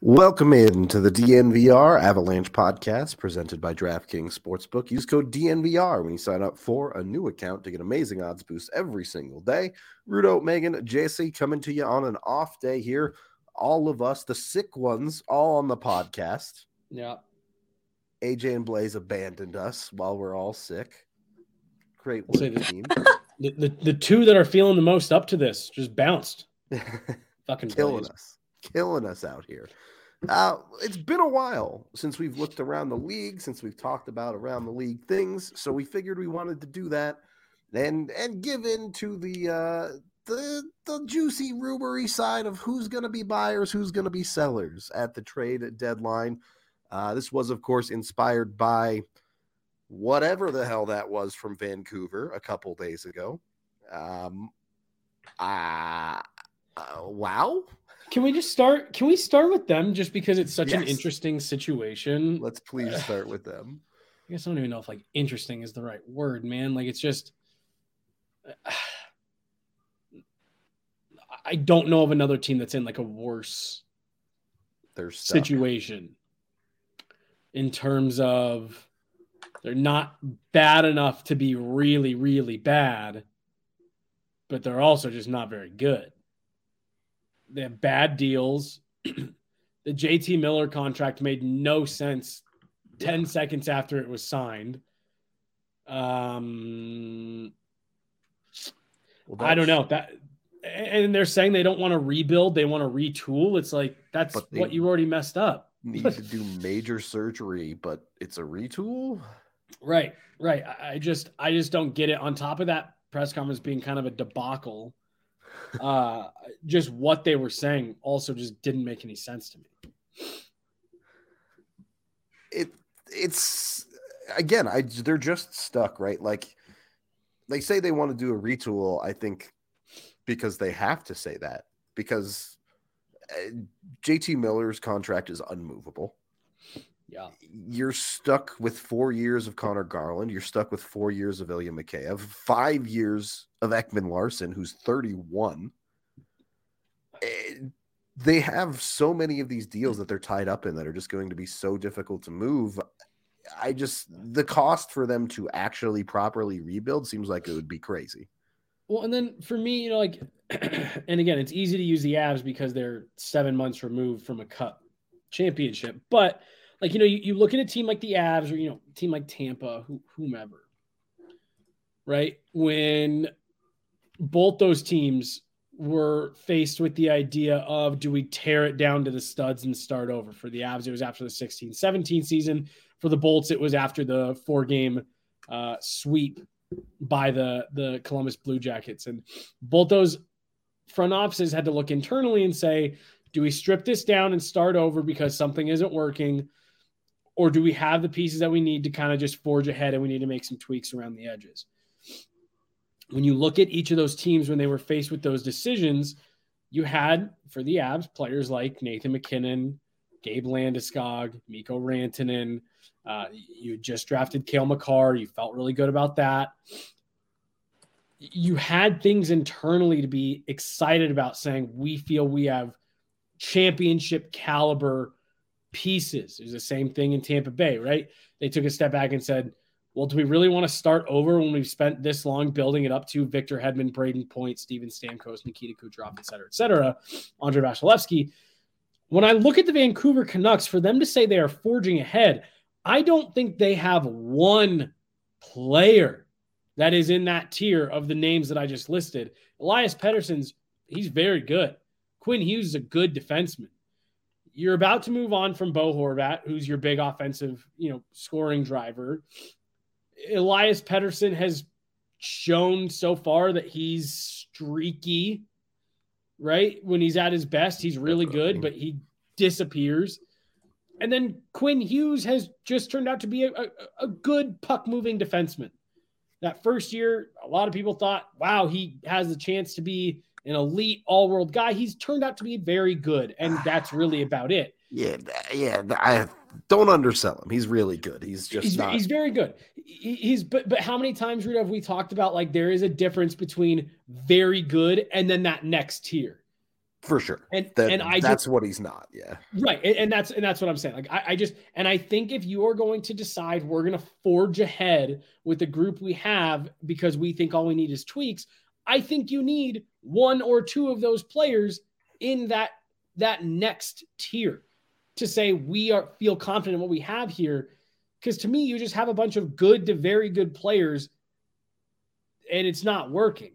Welcome in to the DNVR Avalanche podcast presented by DraftKings Sportsbook. Use code DNVR when you sign up for a new account to get amazing odds boosts every single day. Rudo, Megan, JC coming to you on an off day here. All of us, the sick ones, all on the podcast. Yeah. AJ and Blaze abandoned us while we're all sick. Great say the- team. The, the, the two that are feeling the most up to this just bounced. Fucking killing Blaze. us, killing us out here. Uh, it's been a while since we've looked around the league, since we've talked about around the league things. So we figured we wanted to do that and and give in to the uh, the the juicy rumory side of who's going to be buyers, who's going to be sellers at the trade deadline. Uh, this was, of course, inspired by whatever the hell that was from Vancouver a couple days ago. Um, uh, uh, wow. Can we just start? Can we start with them just because it's such an interesting situation? Let's please start with them. I guess I don't even know if like interesting is the right word, man. Like it's just I don't know of another team that's in like a worse They're stuck. situation in terms of they're not bad enough to be really, really bad, but they're also just not very good. They have bad deals. the JT Miller contract made no sense 10 seconds after it was signed. Um, Well, I don't know that, and they're saying they don't want to rebuild; they want to retool. It's like that's what you already messed up. Need to do major surgery, but it's a retool. Right, right. I, I just, I just don't get it. On top of that press conference being kind of a debacle, uh, just what they were saying also just didn't make any sense to me. It it's again, I they're just stuck, right? Like they say they want to do a retool. I think because they have to say that because uh, JT Miller's contract is unmovable. Yeah, you're stuck with four years of Conor Garland. You're stuck with four years of Ilya Mikheyev, five years of Ekman-Larsson, who's 31. Eh, They have so many of these deals that they're tied up in that are just going to be so difficult to move. I just, the cost for them to actually properly rebuild seems like it would be crazy. Well, and then for me, you know, like, and again, it's easy to use the Avs because they're seven months removed from a Cup championship. But like, you know, you, you look at a team like the Avs or you know, team like Tampa, who, whomever, right? When both those teams were faced with the idea of do we tear it down to the studs and start over? For the Avs, it was after the 16 17 season. For the Bolts, it was after the four game uh, sweep by the the Columbus Blue Jackets, and both those front offices had to look internally and say, do we strip this down and start over because something isn't working, or do we have the pieces that we need to kind of just forge ahead and we need to make some tweaks around the edges? When you look at each of those teams when they were faced with those decisions, you had for the Avs players like Nathan MacKinnon, Gabe Landeskog, Mikko Rantanen. Uh, you just drafted Cale Makar. You felt really good about that. You had things internally to be excited about, saying we feel we have championship caliber pieces. It was the same thing in Tampa Bay, right? They took a step back and said, well, do we really want to start over when we've spent this long building it up to Victor Hedman, Brayden Point, Steven Stamkos, Nikita Kucherov, et cetera, et cetera, Andrei Vasilevskiy? when I look at the Vancouver Canucks, for them to say they are forging ahead, I don't think they have one player that is in that tier of the names that I just listed. Elias Pettersson's, he's very good. Quinn Hughes is a good defenseman. You're about to move on from Bo Horvat, who's your big offensive, you know, scoring driver. Elias Pettersson has shown so far that he's streaky, right? When he's at his best, he's really good, but he disappears. And then Quinn Hughes has just turned out to be a, a, a good puck moving defenseman. That first year, a lot of people thought, wow, he has the chance to be an elite all world guy. He's turned out to be very good. And that's really about it. Yeah. Yeah. I don't undersell him. He's really good. He's just he's, not. he's very good. He's but but how many times Rudy have we talked about like there is a difference between very good and then that next tier? For sure. And That- and I that's just, what he's not. Yeah. right and, and that's and that's what I'm saying. Like I, I just and I think if you are going to decide we're gonna forge ahead with the group we have because we think all we need is tweaks, I think you need one or two of those players in that that next tier to say we are feel confident in what we have here. Because to me, you just have a bunch of good to very good players, and it's not working.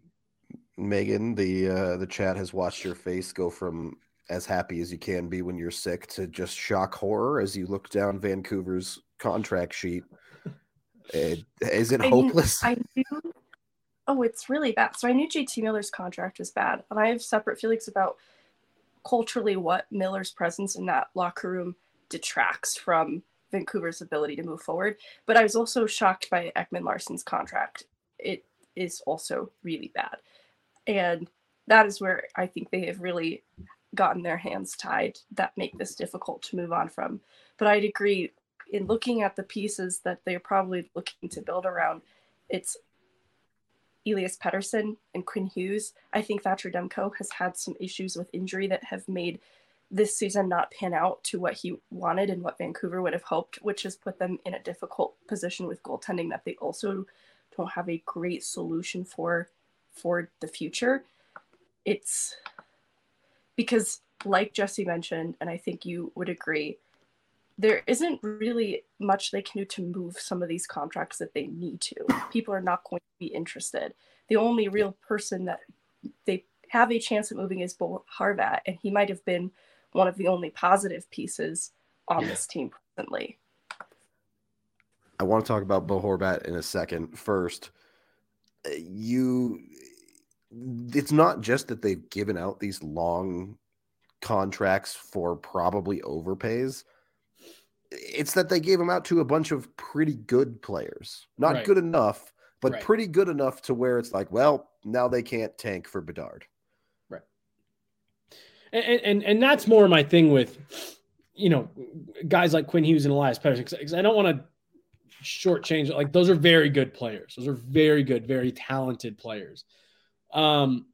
Megan, the uh, the chat has watched your face go from as happy as you can be when you're sick to just shock horror as you look down Vancouver's contract sheet. Is it I mean, hopeless? I knew. Oh, it's really bad. So I knew JT Miller's contract was bad, and I have separate feelings about culturally what Miller's presence in that locker room detracts from Vancouver's ability to move forward. But I was also shocked by Ekman-Larsson's contract. It is also really bad, and that is where I think they have really gotten their hands tied that make this difficult to move on from. But I'd agree in looking at the pieces that they're probably looking to build around, it's Elias Pettersson and Quinn Hughes. I think Thatcher Demko has had some issues with injury that have made this season not pan out to what he wanted and what Vancouver would have hoped, which has put them in a difficult position with goaltending that they also don't have a great solution for for the future. It's because like Jesse mentioned, and I think you would agree, there isn't really much they can do to move some of these contracts that they need to. People are not going to be interested. The only real person that they have a chance at moving is Bo Horvat, and he might have been one of the only positive pieces on this team presently. I want to talk about Bo Horvat in a second. First, you, it's not just that they've given out these long contracts for probably overpays. It's that they gave them out to a bunch of pretty good players. Not Right. good enough, but Right. pretty good enough to where it's like, well, now they can't tank for Bedard. Right. And and and that's more my thing with you know guys like Quinn Hughes and Elias Pettersson because I don't want to shortchange. Like those are very good players. Those are very good, very talented players. Um,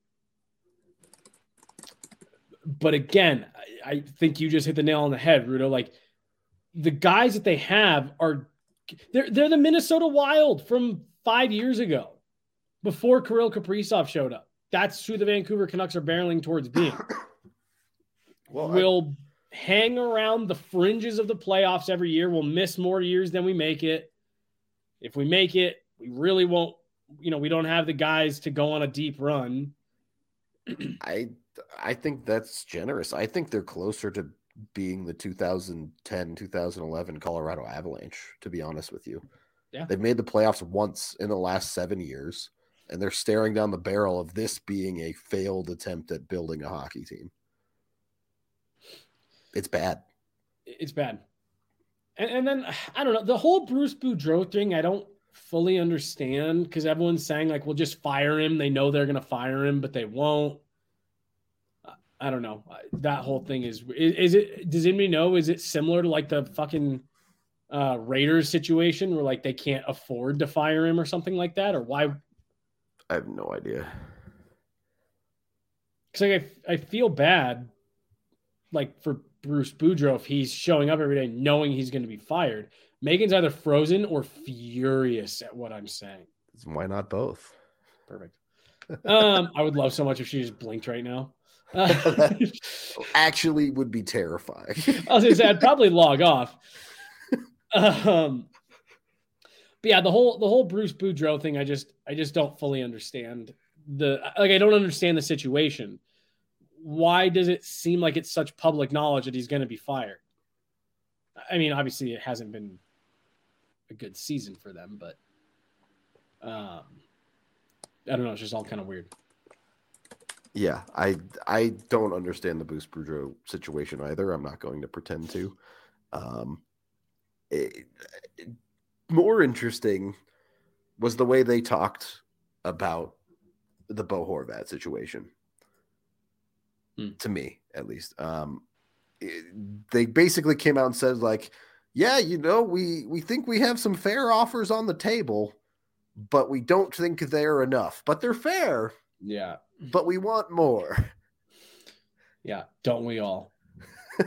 but again, I, I think you just hit the nail on the head, Rudo. Like the guys that they have are they're they're the Minnesota Wild from five years ago, before Kirill Kaprizov showed up. That's who the Vancouver Canucks are barreling towards being Well, I- we'll hang around the fringes of the playoffs every year. We'll miss more years than we make it. If we make it, we really won't, you know, we don't have the guys to go on a deep run. I I think that's generous. I think they're closer to being the 2010 2011 Colorado Avalanche to be honest with you. Yeah. They've made the playoffs once in the last 7 years and they're staring down the barrel of this being a failed attempt at building a hockey team. It's bad. It's bad. And, and then I don't know the whole Bruce Boudreau thing. I don't fully understand because everyone's saying like, "We'll just fire him." They know they're gonna fire him, but they won't. I- don't know. That whole thing is, is is it? Does anybody know? Is it similar to like the fucking uh, Raiders situation where like they can't afford to fire him or something like that, or why? I have no idea. Because like I, I feel bad, like for Bruce Boudreau if he's showing up every day knowing he's going to be fired. Megan's either frozen or furious at what I'm saying. Why not both? Perfect. Um, I would love so much if she just blinked right now. Uh, Actually, would be terrifying. I was gonna say I'd probably log off. Um, but yeah, the whole the whole Bruce Boudreau thing, I just I just don't fully understand the like I don't understand the situation. Why does it seem like it's such public knowledge that he's going to be fired? I mean, obviously it hasn't been a good season for them, but um, I don't know. It's just all kind of weird. Yeah, I I don't understand the Bruce Boudreau situation either. I'm not going to pretend to. Um, it, more interesting was the way they talked about the Bo Horvat situation. Hmm. To me, at least, um, it- they basically came out and said like, "Yeah, you know, we we think we have some fair offers on the table, but we don't think they're enough. But they're fair, Yeah, but we want more." yeah. Don't we all?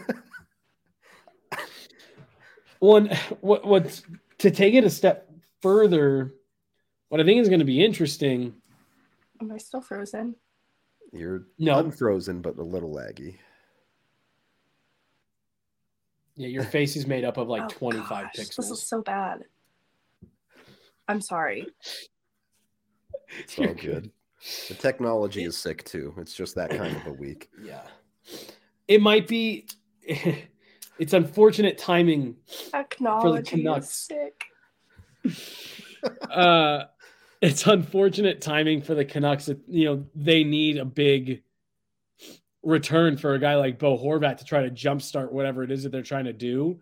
One, what what's to take it a step further? What I think is going to be interesting. Am I still frozen? You're No. unfrozen, but a little laggy. Yeah, your face is made up of like Oh, 25 gosh, pixels. This is so bad. I'm sorry. It's all good. The technology is sick too. It's just that kind of a week. Yeah. It might be it's unfortunate timing. Technology Canucks. is sick. Uh it's unfortunate timing for the Canucks that you know they need a big return for a guy like Bo Horvat to try to jumpstart whatever it is that they're trying to do.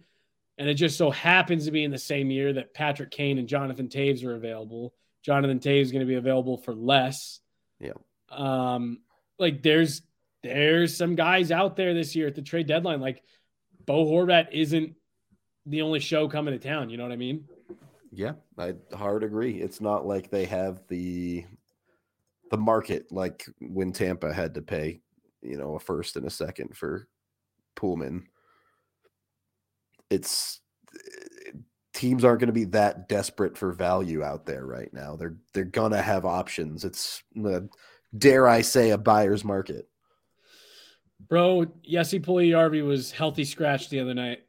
And it just so happens to be in the same year that Patrick Kane and Jonathan Toews are available. Jonathan Toews is going to be available for less. Yeah. Um, like there's there's some guys out there this year at the trade deadline. Like Bo Horvat isn't the only show coming to town. You know what I mean? Yeah, I hard agree. It's not like they have the the market like when Tampa had to pay, you know, a first and a second for Pullman. It's teams aren't going to be that desperate for value out there right now. They're they're gonna have options. It's uh, dare I say a buyer's market. Bro, Yessi Puljujärvi was healthy scratch the other night.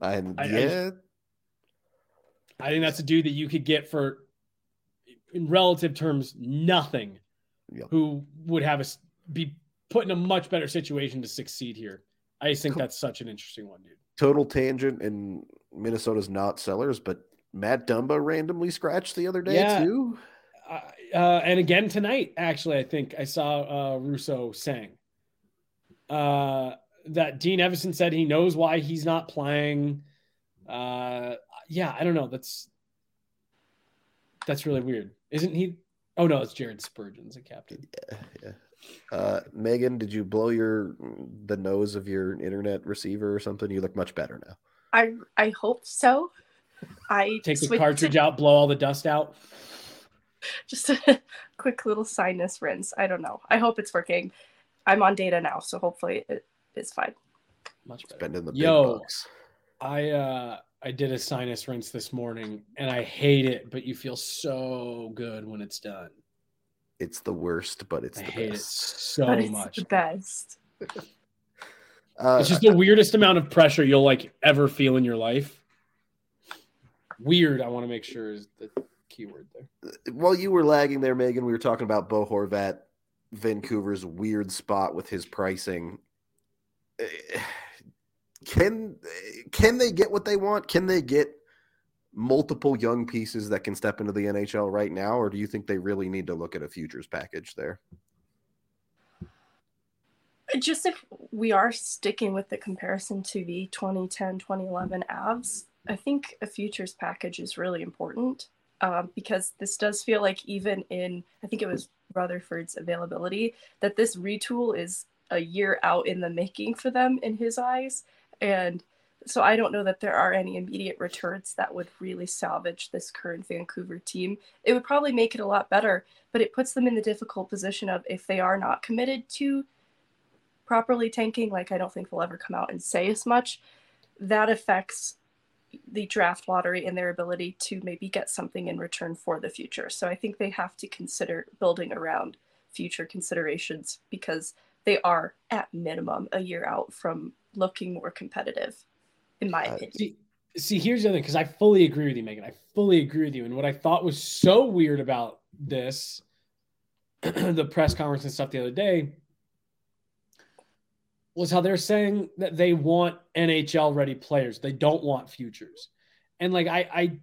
I- I- yeah, I think that's a dude that you could get for, in relative terms, nothing. Yep. Who would have us be put in a much better situation to succeed here? I just think that's such an interesting one, dude. total tangent and Minnesota's not sellers, but Matt Dumba randomly scratched the other day Yeah. too. Uh, uh, and again tonight, actually, I think I saw uh, Russo saying uh, that Dean Evason said he knows why he's not playing. Uh, yeah, I don't know. That's that's really weird, isn't he? Oh no, it's Jared Spurgeon's a captain. Yeah. Uh, Megan, did you blow your the nose of your internet receiver or something? You look much better now. I I hope so. I Take the cartridge to out, blow all the dust out. just a quick little sinus rinse. I don't know. I hope it's working. I'm on data now, so hopefully it is fine. Much better. Spending the Yo. big bucks. I uh I did a sinus rinse this morning and I hate it, but you feel so good when it's done. It's the worst, but it's I the hate it best. so but it's much. the best. Uh, It's just the weirdest amount of pressure you'll like ever feel in your life. Weird, I want to make sure is the keyword there. while you were lagging there, Megan, we were talking about Bo Horvat, Vancouver's weird spot with his pricing. Can can they get what they want? Can they get multiple young pieces that can step into the NHL right now, or do you think they really need to look at a futures package there? Just if we are sticking with the comparison to the 2010 2011 Avs, I think a futures package is really important um, because this does feel like, even in, I think it was Rutherford's availability, that this retool is a year out in the making for them in his eyes. And so I don't know that there are any immediate returns that would really salvage this current Vancouver team. It would probably make it a lot better, but it puts them in the difficult position of if they are not committed to properly tanking, like I don't think they'll ever come out and say as much, that affects the draft lottery and their ability to maybe get something in return for the future. So I think they have to consider building around future considerations because they are at minimum a year out from looking more competitive, in my uh, opinion. See, see, here's the other thing, because I fully agree with you, Megan. I fully agree with you. And what I thought was so weird about this, the press conference and stuff the other day, was how they're saying that they want NHL ready players. They don't want futures. And like I, I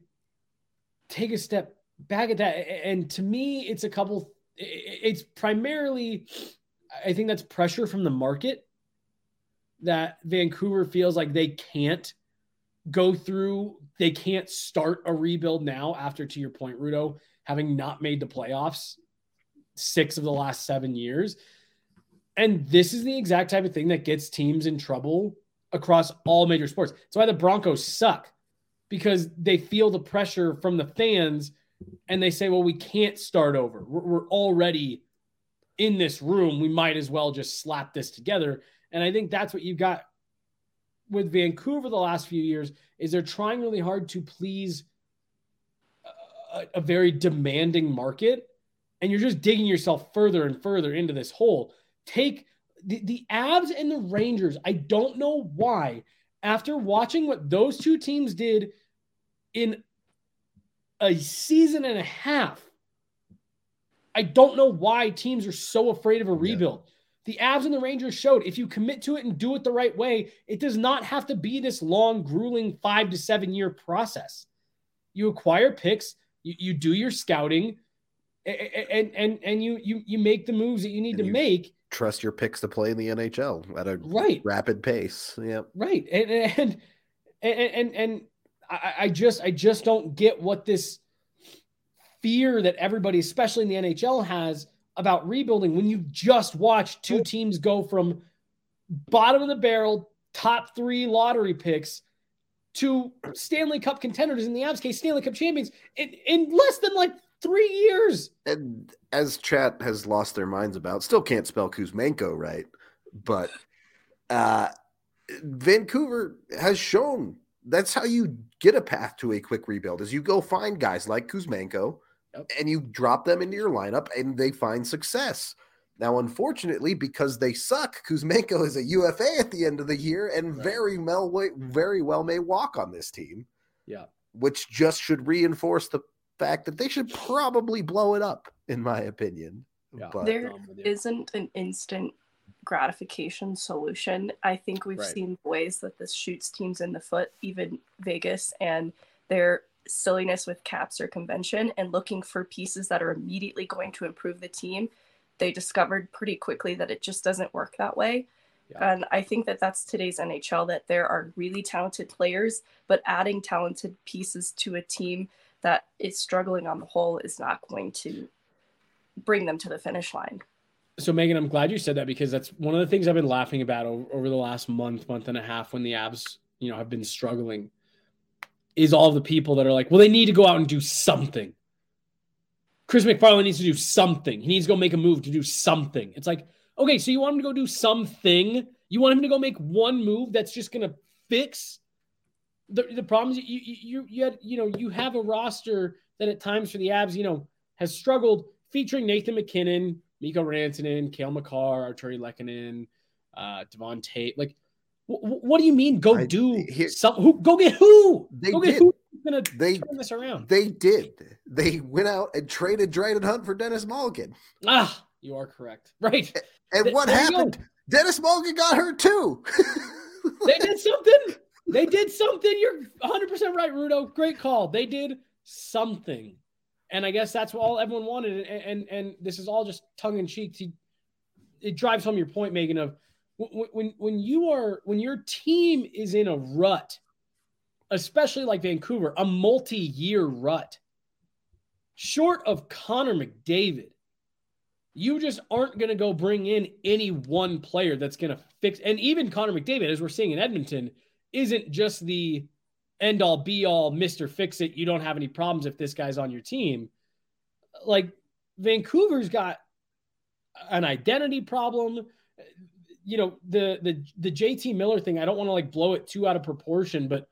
take a step back at that. And to me, it's a couple, it's primarily, I think that's pressure from the market that Vancouver feels like they can't go through, they can't start a rebuild now after, to your point, Rudo, having not made the playoffs six of the last seven years. And this is the exact type of thing that gets teams in trouble across all major sports. That's why the Broncos suck because they feel the pressure from the fans and they say, well, we can't start over. We're, we're, already in this room. We might as well just slap this together. And I think that's what you've got with Vancouver the last few years is they're trying really hard to please a, a very demanding market. And you're just digging yourself further and further into this hole take the, the Avs and the Rangers. I don't know why. After watching what those two teams did in a season and a half, I don't know why teams are so afraid of a rebuild. Yeah. The Avs and the Rangers showed if you commit to it and do it the right way, it does not have to be this long, grueling five to seven year process. You acquire picks, you, you do your scouting, and and and you you you make the moves that you need and to you, make trust your picks to play in the NHL at a right rapid pace. Yeah, right. And and and and, and I, I just I just don't get what this fear that everybody, especially in the NHL, has about rebuilding when you just watch two teams go from bottom of the barrel, top three lottery picks to Stanley Cup contenders in the Avs case, Stanley Cup champions in, in less than like three years. And as chat has lost their minds about, still can't spell Kuzmenko right, but uh, Vancouver has shown that's how you get a path to a quick rebuild. Is you go find guys like Kuzmenko, yep. and you drop them into your lineup, and they find success. Now, unfortunately, because they suck, Kuzmenko is a UFA at the end of the year, and right. very well, very well may walk on this team. Yeah, which just should reinforce the fact that they should probably blow it up, in my opinion. Yeah. But there isn't an instant gratification solution. I think we've right. seen ways that this shoots teams in the foot, even Vegas, and their silliness with cap circumvention and looking for pieces that are immediately going to improve the team. They discovered pretty quickly that it just doesn't work that way. Yeah. And I think that that's today's NHL that there are really talented players, but adding talented pieces to a team that is struggling on the whole is not going to bring them to the finish line. So Megan, I'm glad you said that because that's one of the things I've been laughing about over, over the last month, month and a half when the Avs, you know, have been struggling is all the people that are like, well, they need to go out and do something. Chris MacFarland needs to do something. He needs to go make a move to do something. It's like, okay, so you want him to go do something? You want him to go make one move that's just going to fix the, the problems you, you you had you know you have a roster that at times for the Avs you know has struggled featuring Nathan MacKinnon, Mikko Rantanen, Cale Makar, Artturi Lehkonen, uh, Devon Toews. Like, w- what do you mean? Go I, do here, some? Who go get who? They go get did. who? Gonna they, turn this around. They did. They went out and traded Dryden Hunt for Denis Malgin. Ah, you are correct. Right. And, and what happened? Denis Malgin got hurt too. they did something. They did something. You're 100% right, Rudo. Great call. They did something. And I guess that's what all everyone wanted. And, and, and this is all just tongue in cheek. It drives home your point, Megan, of when, when you are, when your team is in a rut, especially like Vancouver, a multi year rut, short of Connor McDavid, you just aren't going to go bring in any one player that's going to fix. And even Connor McDavid, as we're seeing in Edmonton, isn't just the end all be all, Mr. Fix It. You don't have any problems if this guy's on your team. Like Vancouver's got an identity problem. You know, the the the JT Miller thing, I don't want to like blow it too out of proportion, but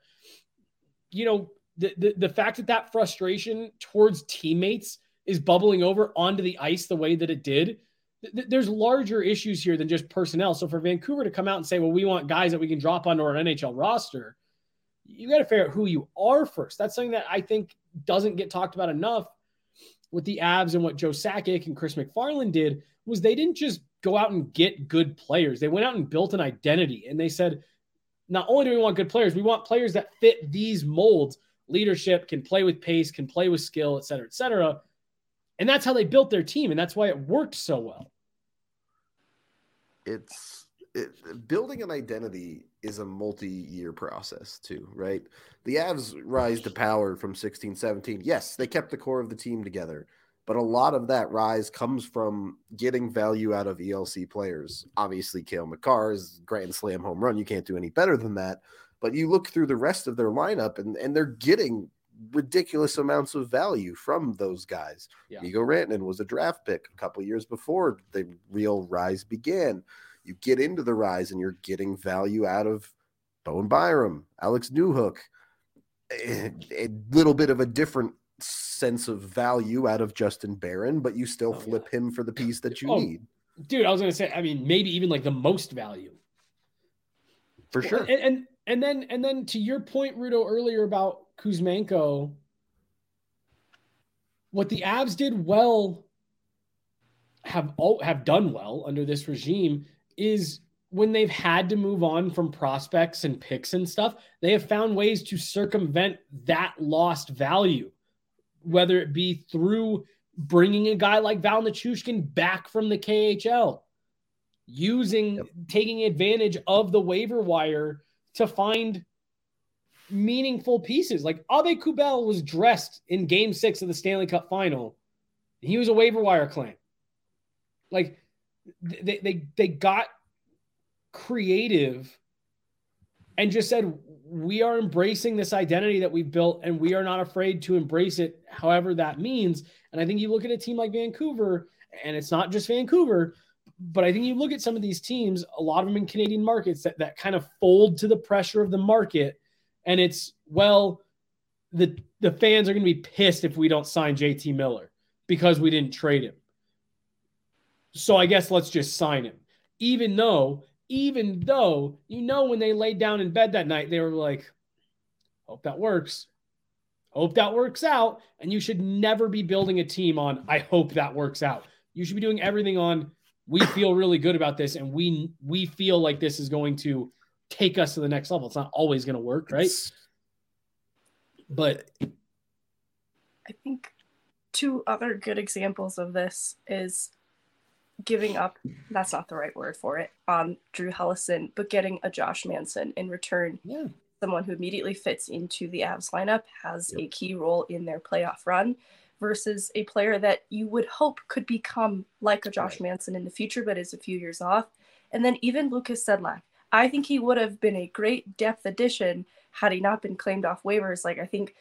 you know, the, the the fact that that frustration towards teammates is bubbling over onto the ice the way that it did th- there's larger issues here than just personnel. So for Vancouver to come out and say, well, we want guys that we can drop onto our NHL roster, you got to figure out who you are first. That's something that I think doesn't get talked about enough with the Avs and what Joe Sakic and Chris MacFarland did was they didn't just go out and get good players. They went out and built an identity and they said, not only do we want good players, we want players that fit these molds. Leadership can play with pace, can play with skill, et cetera, et cetera. And that's how they built their team. And that's why it worked so well. It's it, building an identity is a multi-year process too, right? The Avs rise to power from 16, 17. Yes, they kept the core of the team together, but a lot of that rise comes from getting value out of ELC players. Obviously, Cale Makar's grand slam home run. You can't do any better than that. But you look through the rest of their lineup and, and they're getting ridiculous amounts of value from those guys. Yeah. Mikko Rantanen was a draft pick a couple years before the real rise began you get into the rise and you're getting value out of Bowen Byram, Alex Newhook, a, a, little bit of a different sense of value out of Justin Barron, but you still oh, flip yeah. him for the piece that you oh, need. Dude, I was gonna say, I mean, maybe even like the most value. For sure. And, and and then and then to your point, Rudo, earlier about Kuzmenko, what the Avs did well have have done well under this regime is when they've had to move on from prospects and picks and stuff, they have found ways to circumvent that lost value, whether it be through bringing a guy like Val Nichushkin back from the KHL, using, yep. taking advantage of the waiver wire to find meaningful pieces. Like Abe Kubel was dressed in game six of the Stanley Cup final. He was a waiver wire claim. Like they they they got creative and just said we are embracing this identity that we've built and we are not afraid to embrace it however that means and i think you look at a team like vancouver and it's not just vancouver but i think you look at some of these teams a lot of them in canadian markets that, that kind of fold to the pressure of the market and it's well the the fans are going to be pissed if we don't sign jt miller because we didn't trade him so I guess let's just sign him. Even though, even though, you know, when they laid down in bed that night, they were like, hope that works. Hope that works out. And you should never be building a team on, I hope that works out. You should be doing everything on, we feel really good about this and we we feel like this is going to take us to the next level. It's not always going to work, right? But I think two other good examples of this is giving up that's not the right word for it on Drew Helleson, but getting a Josh Manson in return. Yeah. Someone who immediately fits into the Avs lineup, has yep. a key role in their playoff run, versus a player that you would hope could become like a Josh. Manson in the future, but is a few years off. And then even Lukas Sedlak. I think he would have been a great depth addition had he not been claimed off waivers. Like I think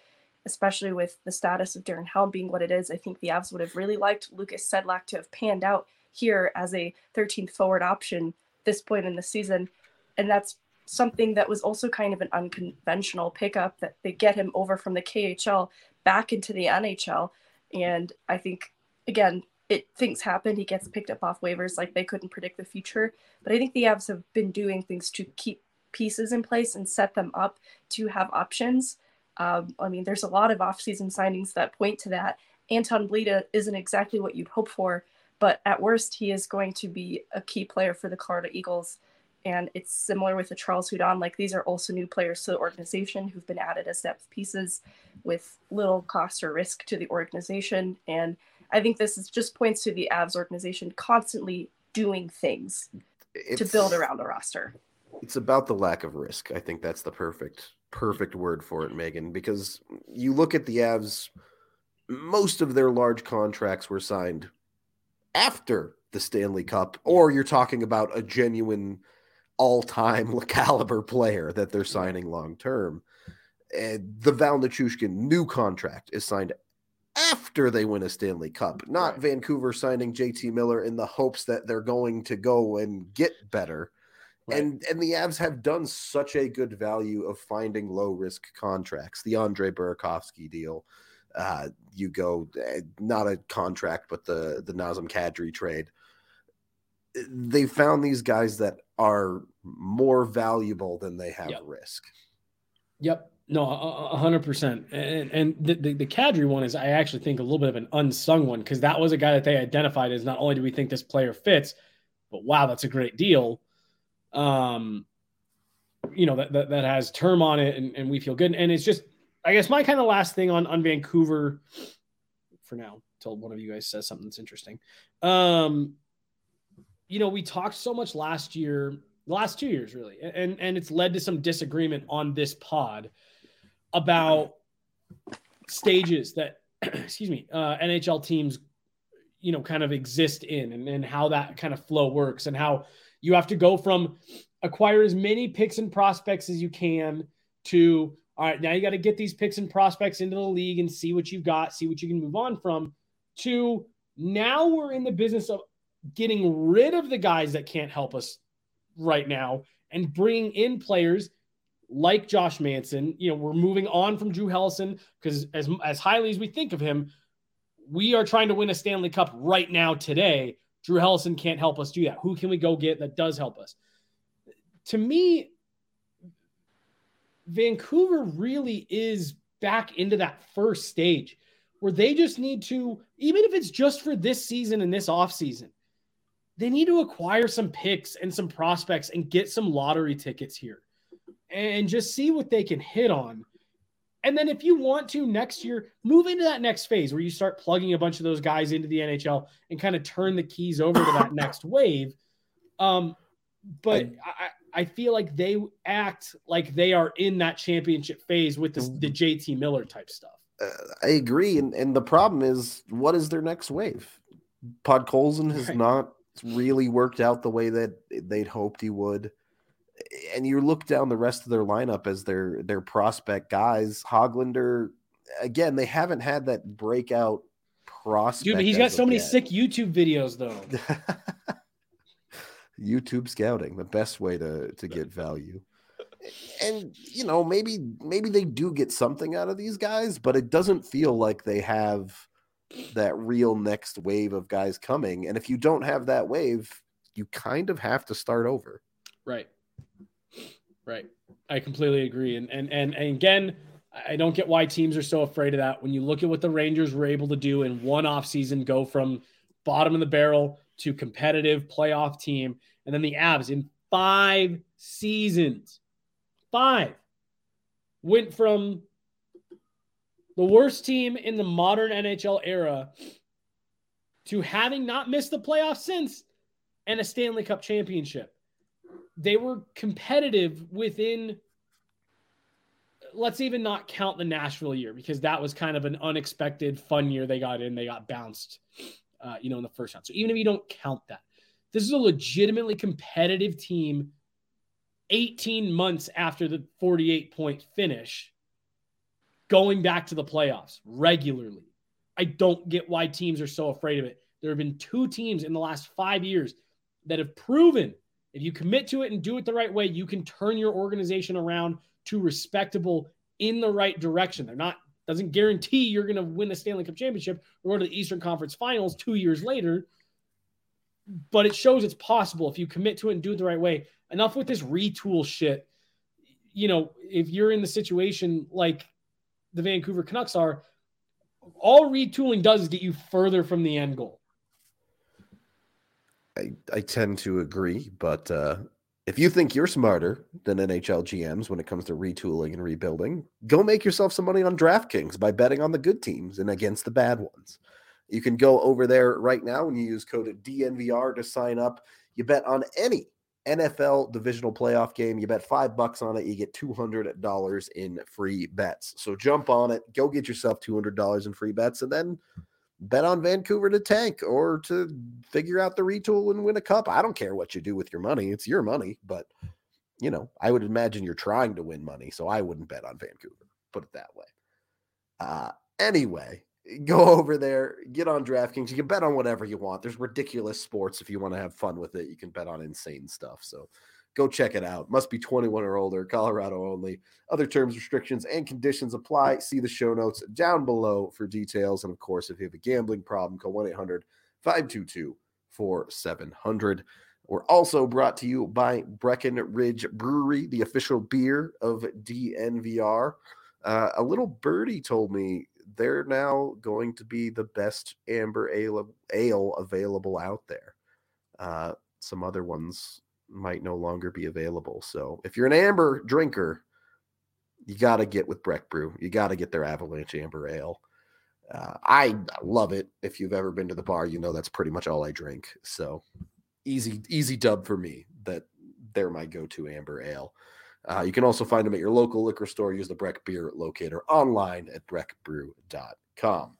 especially with the status of Darren Helm being what it is, I think the Avs would have really liked Lukas Sedlak to have panned out here as a 13th forward option this point in the season. And that's something that was also kind of an unconventional pickup that they get him over from the KHL back into the NHL. And I think, again, it things happen. He gets picked up off waivers like they couldn't predict the future. But I think the Avs have been doing things to keep pieces in place and set them up to have options. Um, I mean, there's a lot of offseason signings that point to that. Anton Blidh isn't exactly what you'd hope for but at worst, he is going to be a key player for the Colorado Eagles. And it's similar with the Charles Hudon. Like these are also new players to the organization who've been added as depth pieces with little cost or risk to the organization. And I think this is just points to the Avs organization constantly doing things it's, to build around the roster. It's about the lack of risk. I think that's the perfect perfect word for it, Megan, because you look at the Avs, most of their large contracts were signed after the Stanley Cup, or you're talking about a genuine all-time caliber player that they're signing long term. And the Val Nichushkin new contract is signed after they win a Stanley Cup, not right. Vancouver signing JT Miller in the hopes that they're going to go and get better. Right. And and the Avs have done such a good value of finding low risk contracts. The Andre Burakovsky deal, uh, you go eh, not a contract, but the the Nazem Kadri trade. they found these guys that are more valuable than they have Yep. risk. Yep. No, hundred percent. And and the, the the Kadri one is, I actually think, a little bit of an unsung one because that was a guy that they identified as not only do we think this player fits, but wow, that's a great deal. Um, you know that that, that has term on it, and, and we feel good. And it's just, I guess, my kind of last thing on on Vancouver for now, till one of you guys says something that's interesting. Um, you know, we talked so much last year, the last two years really, and and it's led to some disagreement on this pod about stages that excuse me uh, nhl teams you know kind of exist in and, and how that kind of flow works and how you have to go from acquire as many picks and prospects as you can to all right now you got to get these picks and prospects into the league and see what you've got see what you can move on from to now we're in the business of getting rid of the guys that can't help us right now and bringing in players like Josh Manson. You know, we're moving on from Drew Helleson because as as highly as we think of him, we are trying to win a Stanley Cup right now today. Drew Helleson can't help us do that. Who can we go get that does help us? To me, Vancouver really is back into that first stage where they just need to, even if it's just for this season and this offseason, they need to acquire some picks and some prospects and get some lottery tickets here and just see what they can hit on. And then if you want to next year, move into that next phase where you start plugging a bunch of those guys into the NHL and kind of turn the keys over to that next wave. Um, but I, I feel like they act like they are in that championship phase with the, the JT Miller type stuff. Uh, I agree, and and the problem is, what is their next wave? Podkolzin has Right. not really worked out the way that they'd hoped he would. And you look down the rest of their lineup as their their prospect guys. Hoglander, again, they haven't had that breakout prospect. Dude, he's got so many yet. sick YouTube videos though. YouTube scouting, the best way to to get value. And you know, maybe maybe they do get something out of these guys, but it doesn't feel like they have that real next wave of guys coming. And if you don't have that wave, you kind of have to start over. Right. Right. I completely agree. And and and, and again, I don't get why teams are so afraid of that. When you look at what the Rangers were able to do in one offseason, go from bottom of the barrel to competitive playoff team, and then the Avs in five seasons, five, went from the worst team in the modern NHL era to having not missed the playoffs since and a Stanley Cup championship. They were competitive within let's even not count the Nashville year because that was kind of an unexpected fun year they got in. They got bounced uh, you know in the first round. So even if you don't count that this is a legitimately competitive team 18 months after the 48 point finish going back to the playoffs regularly i don't get why teams are so afraid of it there have been two teams in the last five years that have proven if you commit to it and do it the right way, you can turn your organization around to respectable in the right direction. They're not doesn't guarantee you're going to win a Stanley Cup championship or go to the Eastern Conference Finals 2 years later, but it shows it's possible if you commit to it and do it the right way. Enough with this retool shit. You know, if you're in the situation like the Vancouver Canucks are, all retooling does is get you further from the end goal. I, I tend to agree, but uh, if you think you're smarter than NHL GMs when it comes to retooling and rebuilding, go make yourself some money on DraftKings by betting on the good teams and against the bad ones. You can go over there right now and you use code DNVR to sign up. You bet on any NFL divisional playoff game. You bet five bucks on it, you get $200 in free bets. So jump on it, go get yourself $200 in free bets, and then bet on Vancouver to tank or to figure out the retool and win a cup. I don't care what you do with your money. It's your money, but you know, I would imagine you're trying to win money, so I wouldn't bet on Vancouver. Put it that way. Uh anyway, go over there, get on DraftKings. You can bet on whatever you want. There's ridiculous sports if you want to have fun with it. You can bet on insane stuff. So go check it out. Must be 21 or older, Colorado only. Other terms, restrictions, and conditions apply. See the show notes down below for details. And of course, if you have a gambling problem, call 1 800 522 4700. We're also brought to you by Breckenridge Brewery, the official beer of DNVR. Uh, a little birdie told me they're now going to be the best amber ale, ale available out there. Uh, some other ones might no longer be available. So if you're an amber drinker, you got to get with Breck Brew. You got to get their Avalanche Amber Ale. Uh, I love it. If you've ever been to the bar, you know that's pretty much all I drink. So easy, easy dub for me that they're my go-to amber ale. Uh, you can also find them at your local liquor store. Use the Breck Beer Locator online at breckbrew.com.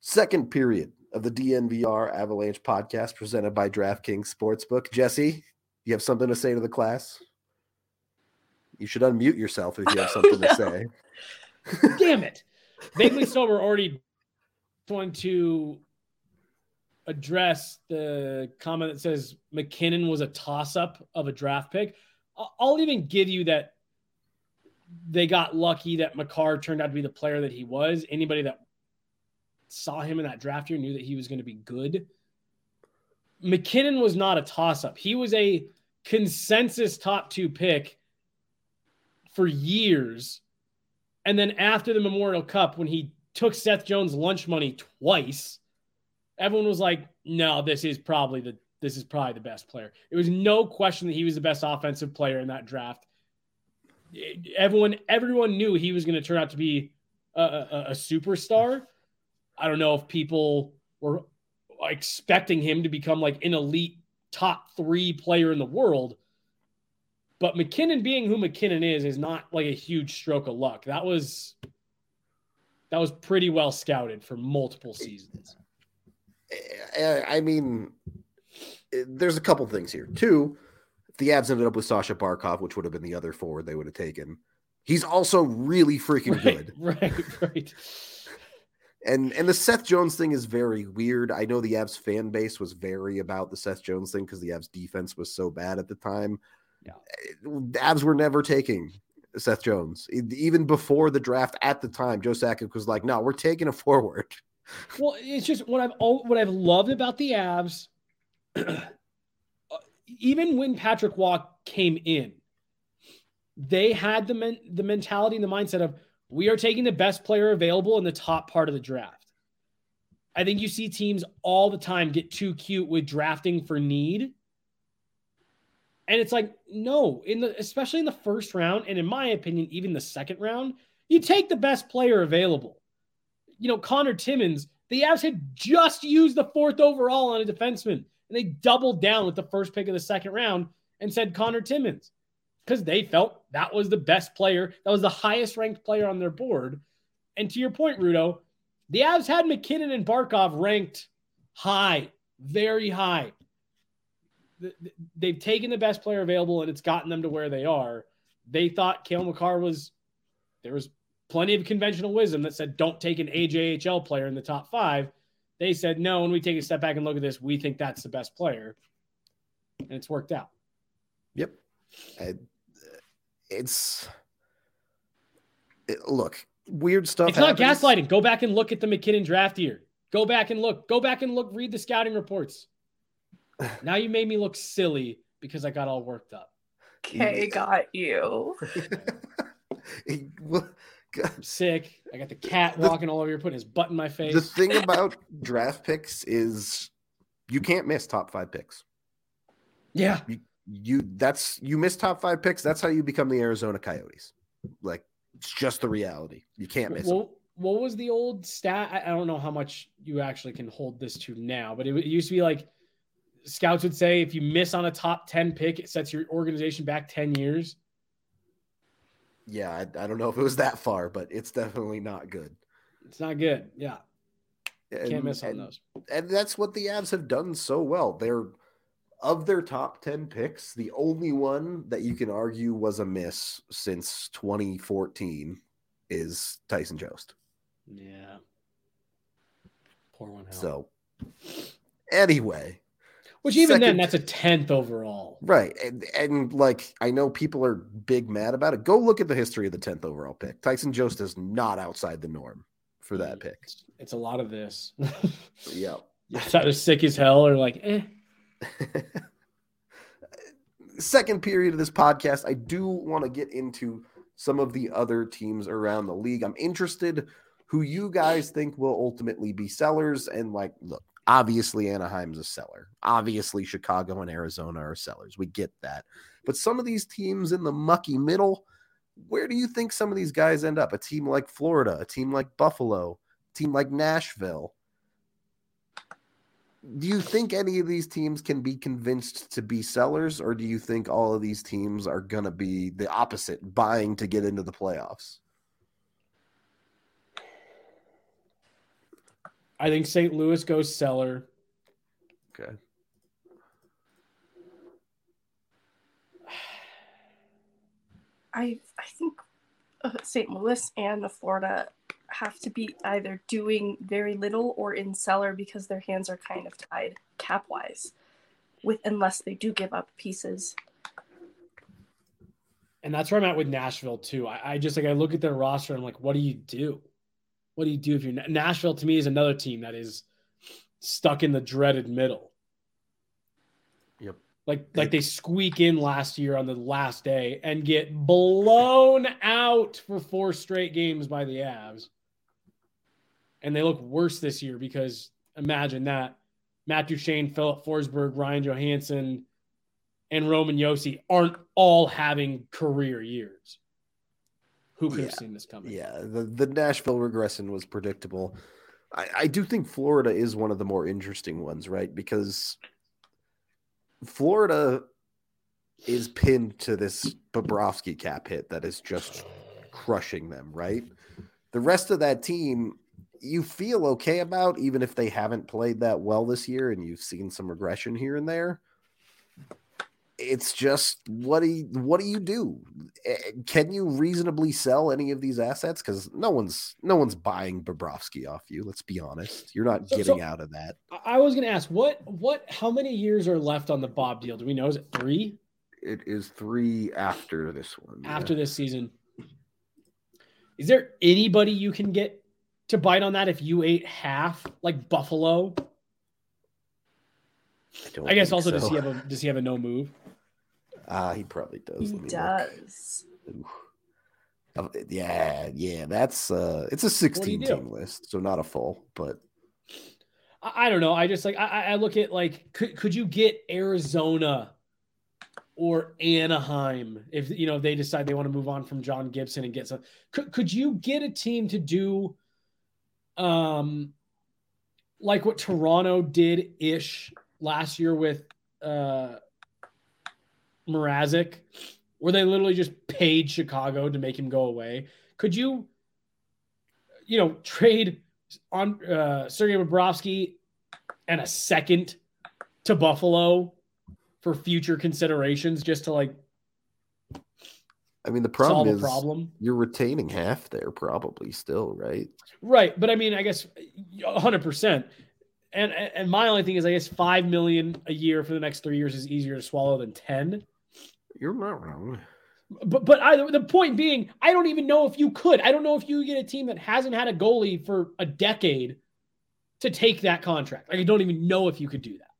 Second period of the DNVR Avalanche podcast presented by DraftKings Sportsbook. Jesse, you have something to say to the class? You should unmute yourself if you have something to say. Damn it. Vaguely sober already going to address the comment that says MacKinnon was a toss up of a draft pick. I'll even give you that they got lucky that Makar turned out to be the player that he was. Anybody that saw him in that draft year knew that he was going to be good. MacKinnon was not a toss up. He was a consensus top two pick for years. And then after the Memorial Cup, when he took Seth Jones lunch money twice, everyone was like, no, this is probably the this is probably the best player. It was no question that he was the best offensive player in that draft. Everyone, everyone knew he was going to turn out to be a, a, a superstar. I don't know if people were expecting him to become like an elite top three player in the world. But MacKinnon being who MacKinnon is is not like a huge stroke of luck. That was that was pretty well scouted for multiple seasons. I mean, there's a couple things here. Two, the Avs ended up with Sasha Barkov, which would have been the other forward they would have taken, he's also really freaking right, good. Right, right. And and the Seth Jones thing is very weird. I know the Avs fan base was very about the Seth Jones thing because the Avs defense was so bad at the time. Yeah. The Avs were never taking Seth Jones. Even before the draft at the time, Joe Sakic was like, no, we're taking a forward. Well, it's just what I've what I've loved about the Avs even when Patrick Roy came in, they had the men, the mentality and the mindset of we are taking the best player available in the top part of the draft. I think you see teams all the time get too cute with drafting for need. And it's like, no, in the especially in the first round, and in my opinion, even the second round, you take the best player available. You know, Conor Timmins, the Avs had just used the fourth overall on a defenseman. And they doubled down with the first pick of the second round and said Conor Timmins because they felt that was the best player. That was the highest ranked player on their board. And to your point, Rudo, the Avs had MacKinnon and Barkov ranked high, very high. They've taken the best player available and it's gotten them to where they are. They thought Cale Makar was, there was plenty of conventional wisdom that said don't take an AJHL player in the top five. They said, no, when we take a step back and look at this, we think that's the best player. And it's worked out. Yep. it's, it, look, weird stuff. It's happens. not gaslighting. Go back and look at the MacKinnon draft year. Go back and look. Go back and look. Read the scouting reports. now you made me look silly because I got all worked up. Kay got you. I'm sick. I got the cat walking all over here, putting his butt in my face. The thing about draft picks is you can't miss top five picks. Yeah. You, you that's you miss top five picks. That's how you become the Arizona Coyotes. Like it's just the reality. You can't miss well, What was the old stat? I, I, don't know how much you actually can hold this to now, but it, it used to be like scouts would say if you miss on a top 10 pick, it sets your organization back 10 years yeah, I, I, don't know if it was that far, but it's definitely not good. It's not good. Yeah. And, Can't miss on and, those. And that's what the Avs have done so well. They're of their top 10 picks, the only one that you can argue was a miss since 2014 is Tyson Jost. Yeah. Poor one. So, anyway, which even Second, then, that's a tenth overall. Right. And, and like, I know people are big mad about it. Go look at the history of the 10th overall pick. Tyson Jost is not outside the norm for that pick. It's, it's a lot of this. yeah. It's either sick as hell or like, eh. Second period of this podcast, I do want to get into some of the other teams around the league. I'm interested who you guys think will ultimately be sellers. And like, look, obviously Anaheim's a seller. Obviously, Chicago and Arizona are sellers. We get that. But some of these teams in the mucky middle, where do you think some of these guys end up? A team like Florida, a team like Buffalo, a team like Nashville. Do you think any of these teams can be convinced to be sellers, or do you think all of these teams are going to be the opposite, buying to get into the playoffs? I think St. Louis goes seller. Okay. I I think uh, St. Louis and the Florida have to be either doing very little or in seller because their hands are kind of tied cap wise, with unless they do give up pieces. And that's where I'm at with Nashville too. I, I just like I look at their roster. And I'm like, what do you do? What do you do if you're Nashville? To me, is another team that is stuck in the dreaded middle. Yep. Like like they squeak in last year on the last day and get blown out for four straight games by the Avs. And they look worse this year because imagine that Matt Duchene, Filip Forsberg, Ryan Johansen, and Roman Josi aren't all having career years. Who could yeah. have seen this coming? Yeah, the, the Nashville regression was predictable. I, I do think Florida is one of the more interesting ones, right? Because Florida is pinned to this Bobrovsky cap hit that is just crushing them, right? The rest of that team, you feel okay about, even if they haven't played that well this year and you've seen some regression here and there it's just what do you, what do you do? Can you reasonably sell any of these assets? Because no one's no one's buying Bobrovsky off you. Let's be honest. You're not So- getting so- out of that. I was going to ask what what how many years are left on the Bob deal? Do we know? Is it three It is three after this one. yeah. after this season? Is there anybody you can get to bite on that if you ate half like Buffalo? Don't I guess think also does he have a does he have a no move? Ah, he probably does. He Let me look. does. Uh, Yeah, yeah, that's uh it's a 16 team list, so not a full, but I, I don't know. I just like I, I- I look at like could could you get Arizona or Anaheim if you know they decide they want to move on from John Gibson and get some could could you get a team to do um like what Toronto did ish last year with uh Mrazek where they literally just paid Chicago to make him go away could you you know trade on uh, Sergei Bobrovsky and a second to Buffalo for future considerations, just to like I mean the problem is problem. you're retaining half there probably still, right? Right, but I mean, I guess hundred percent. And and my only thing is, I guess five million a year for the next three years is easier to swallow than ten. You're not wrong. But but I, the point being, I don't even know if you could. I don't know if you get a team that hasn't had a goalie for a decade to take that contract. Like I don't even know if you could do that.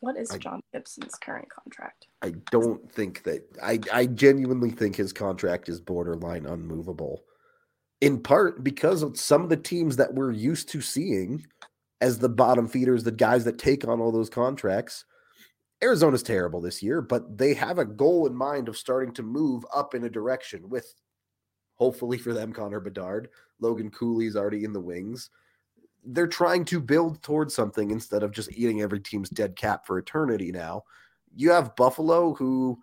What is I- John Gibson's current contract? I don't think that I I genuinely think his contract is borderline unmovable. In part because of some of the teams that we're used to seeing as the bottom feeders, the guys that take on all those contracts. Arizona's terrible this year, but they have a goal in mind of starting to move up in a direction with hopefully for them Connor Bedard, Logan Cooley's already in the wings. They're trying to build towards something instead of just eating every team's dead cap for eternity now you have Buffalo, who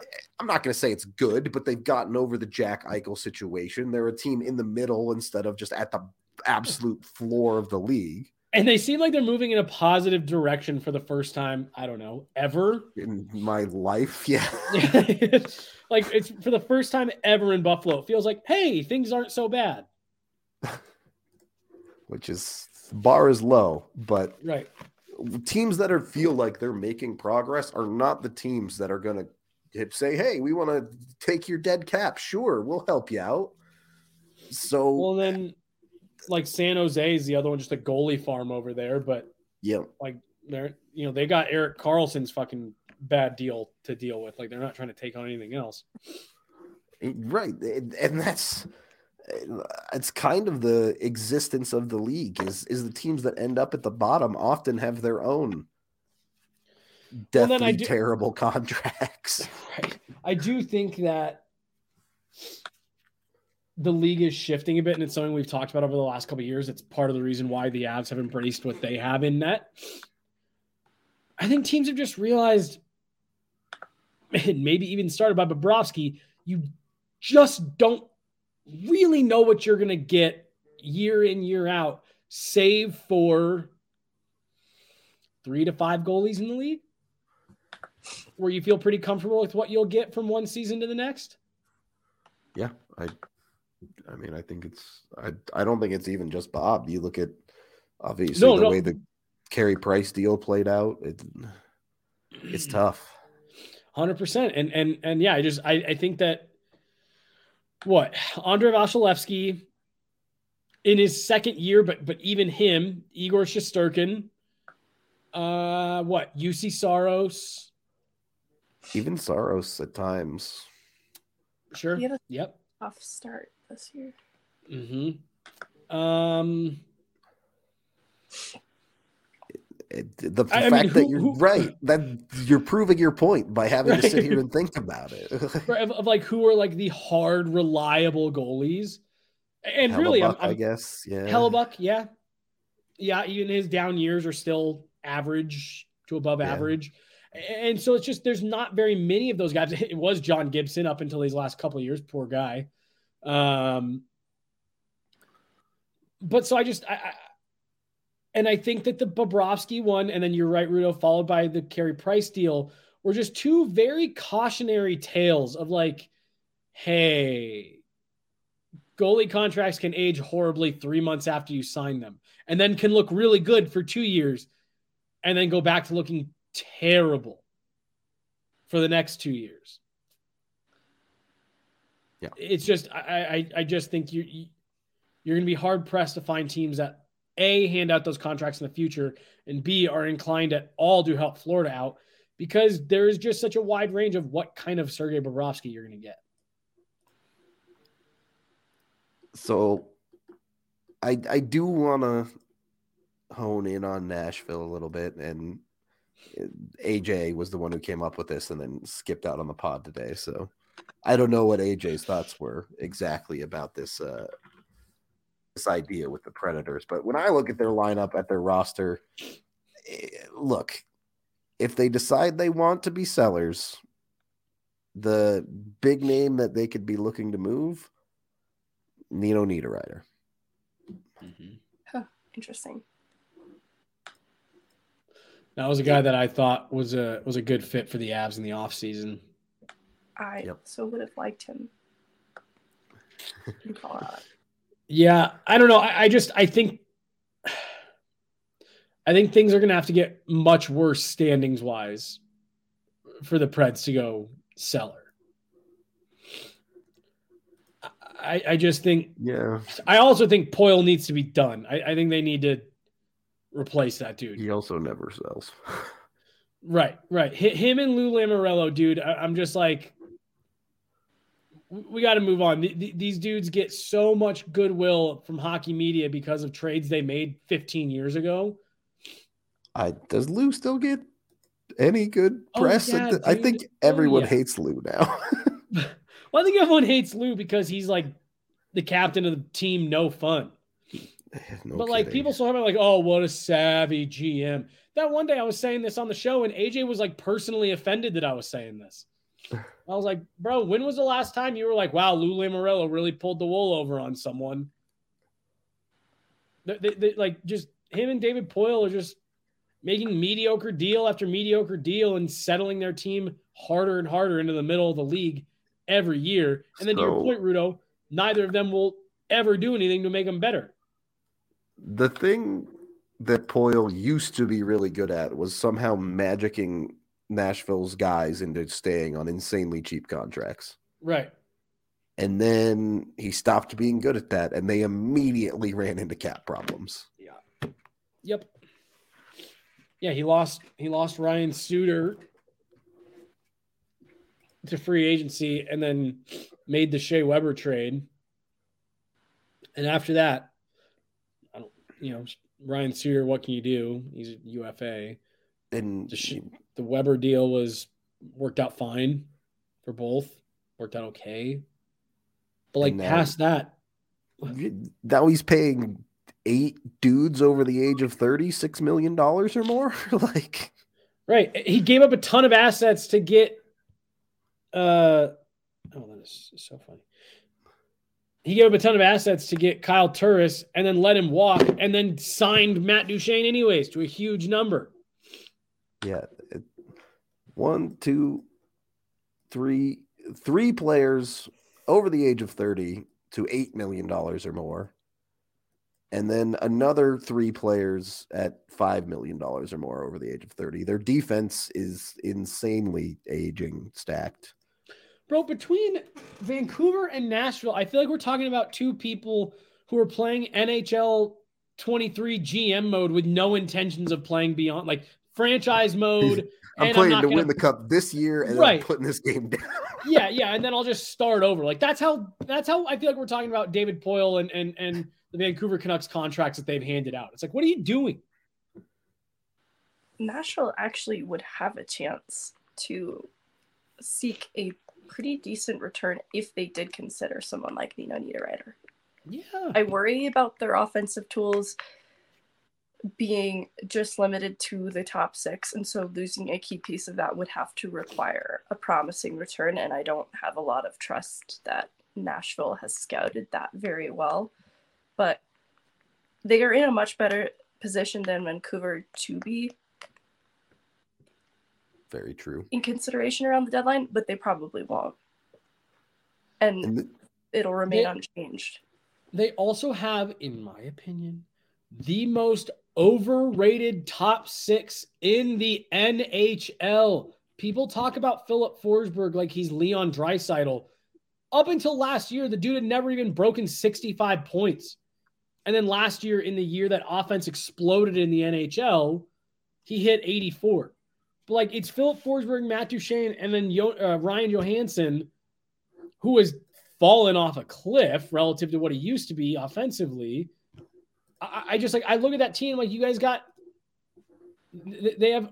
eh, I'm not going to say it's good, but they've gotten over the Jack Eichel situation. They're a team in the middle instead of just at the absolute floor of the league. And they seem like they're moving in a positive direction for the first time, I don't know, ever. In my life, yeah, like it's for the first time ever in Buffalo. It feels like, hey, things aren't so bad. which is bar is low, but Right. teams that are feel like they're making progress are not the teams that are going to say, "Hey, we want to take your dead cap. Sure, we'll help you out." So, Well, then, like San Jose is the other one, just a goalie farm over there. But yeah, like They're you know they got Erik Karlsson's fucking bad deal to deal with. Like they're not trying to take on anything else. Right, and that's it's kind of the existence of the league is is the teams that end up at the bottom often have their own deathly well, do, terrible contracts. Right. I do think that the league is shifting a bit, and it's something we've talked about over the last couple years. It's part of the reason why the Avs have embraced what they have in net. I think teams have just realized, and maybe even started by Bobrovsky, you just don't really know what you're going to get year in, year out, save for three to five goalies in the league, where you feel pretty comfortable with what you'll get from one season to the next. Yeah, I, I mean, I think it's. I, I don't think it's even just Bob. You look at obviously no, the no. way the Carey Price deal played out. It, it's tough. Hundred percent, and and and yeah, I just I, I think that what Andrei Vasilevskiy in his second year, but but even him, Igor Shesterkin, uh, what Juuse Saros, even Saros at times. Sure. He had a yep. Off start this year. Mm-hmm. Um the, I fact mean, who, that you're who, right that you're proving your point by having right. to sit here and think about it of, of, like who are like the hard reliable goalies and Hellebuyck, really I'm, I'm, i guess yeah Hellebuyck yeah yeah even his down years are still average to above yeah. average and so it's just there's not very many of those guys it was john gibson up until these last couple years poor guy um but so i just I, and I think that the Bobrovsky one, and then you're right, Rudo, followed by the Carey Price deal, were just two very cautionary tales of like, hey, goalie contracts can age horribly three months after you sign them, and then can look really good for two years, and then go back to looking terrible for the next two years. Yeah, it's just I I, I just think you you're going to be hard pressed to find teams that a, hand out those contracts in the future, and B, are inclined at all to help Florida out because there is just such a wide range of what kind of Sergei Bobrovsky you're going to get. So I I do want to hone in on Nashville a little bit and AJ was the one who came up with this and then skipped out on the pod today. So I don't know what AJ's thoughts were exactly about this uh, this idea with the Predators. But when I look at their lineup, at their roster, eh, look, if they decide they want to be sellers, the big name that they could be looking to move, Nino Niederreiter. Mm-hmm. Huh, interesting. That was a guy that I thought was a was a good fit for the Avs in the offseason. I yep. so would have liked him in Colorado. Yeah, I don't know. I, I just I think I think things are going to have to get much worse standings wise for the Preds to go seller. I, I just think. Yeah. I also think Poile needs to be done. I, I think they need to replace that dude. He also never sells. right, right. Him and Lou Lamoriello, dude. I, I'm just like, we got to move on. These dudes get so much goodwill from hockey media because of trades they made 15 years ago. I does Lou still get any good oh, press? Oh, yeah, I think everyone oh, yeah. hates Lou now. well, I think everyone hates Lou because he's like the captain of the team. No fun. No but like people saw him like, oh, what a savvy GM. That one day I was saying this on the show, and AJ was like personally offended that I was saying this. I was like, bro, when was the last time you were like, wow, Lou Lamoriello really pulled the wool over on someone? They, they, they, like just him and David Poile are just making mediocre deal after mediocre deal and settling their team harder and harder into the middle of the league every year. And then so, to your point, Rudo, neither of them will ever do anything to make them better. The thing that Poile used to be really good at was somehow magicking Nashville's guys into staying on insanely cheap contracts. Right. And then he stopped being good at that, and they immediately ran into cap problems. Yeah. Yep. Yeah, he lost he lost Ryan Suter to free agency and then made the Shea Weber trade. And after that, I don't you know, Ryan Suter, what can you do? He's a UFA. And the, the Weber deal was worked out fine for both. Worked out okay. But like now, past that, now he's paying eight dudes over the age of 30 six million dollars or more. like right. He gave up a ton of assets to get uh oh that is so funny. He gave up a ton of assets to get Kyle Turris and then let him walk and then signed Matt Duchene anyways to a huge number. Yeah. One, two, three, three players over the age of 30 to $8 million or more. And then another three players at $5 million or more over the age of 30. Their defense is insanely aging stacked. Bro, between Vancouver and Nashville, I feel like we're talking about two people who are playing NHL 23 GM mode with no intentions of playing beyond like franchise mode. I'm playing I'm to gonna... win the cup this year and right. putting this game down. yeah, yeah, and then I'll just start over. Like that's how that's how I feel like we're talking about David Poile and and and the Vancouver Canucks contracts that they've handed out. It's like, what are you doing? Nashville actually would have a chance to seek a pretty decent return if they did consider someone like Nino Niederreiter. Yeah. I worry about their offensive tools being just limited to the top six. And so losing a key piece of that would have to require a promising return. And I don't have a lot of trust that Nashville has scouted that very well. But they are in a much better position than Vancouver to be. Very true. In consideration around the deadline, but they probably won't. And, and the, it'll remain they, unchanged. They also have, in my opinion, the most overrated top six in the NHL. People talk about Filip Forsberg like he's Leon Draisaitl. Up until last year, the dude had never even broken 65 points. And then last year, in the year that offense exploded in the NHL, he hit 84. But like it's Filip Forsberg, Matt Duchene, and then Yo- uh, Ryan Johansen, who has fallen off a cliff relative to what he used to be offensively. I, I just like I look at that team like you guys got they have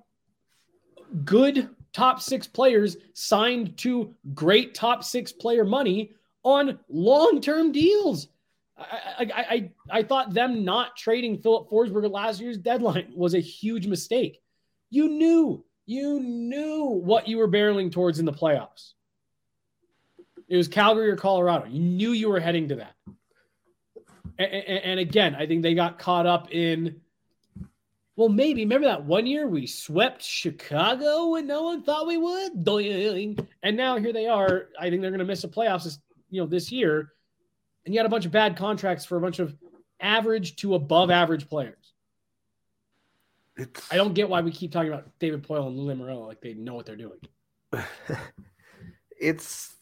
good top six players signed to great top six player money on long term deals. I, I, I, I thought them not trading Filip Forsberg at last year's deadline was a huge mistake. You knew, you knew what you were barreling towards in the playoffs. It was Calgary or Colorado. You knew you were heading to that and, and again, I think they got caught up in. Well, maybe remember that one year we swept Chicago and no one thought we would, and now here they are. I think they're going to miss the playoffs, this, you know, this year, and you had a bunch of bad contracts for a bunch of average to above average players. It's... I don't get why we keep talking about David Poile and Lou Lamoriello like they know what they're doing. it's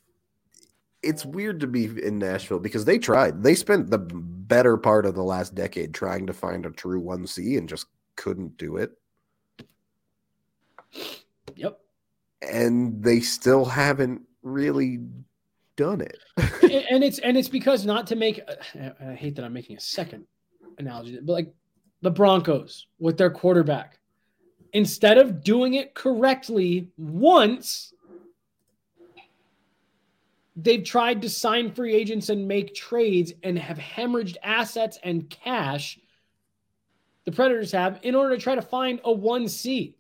it's weird to be in Nashville because they tried. They spent the better part of the last decade trying to find a true 1C and just couldn't do it. Yep. And they still haven't really done it. and it's and it's because not to make I hate that I'm making a second analogy, but like the Broncos with their quarterback instead of doing it correctly once they've tried to sign free agents and make trades and have hemorrhaged assets and cash the predators have in order to try to find a 1c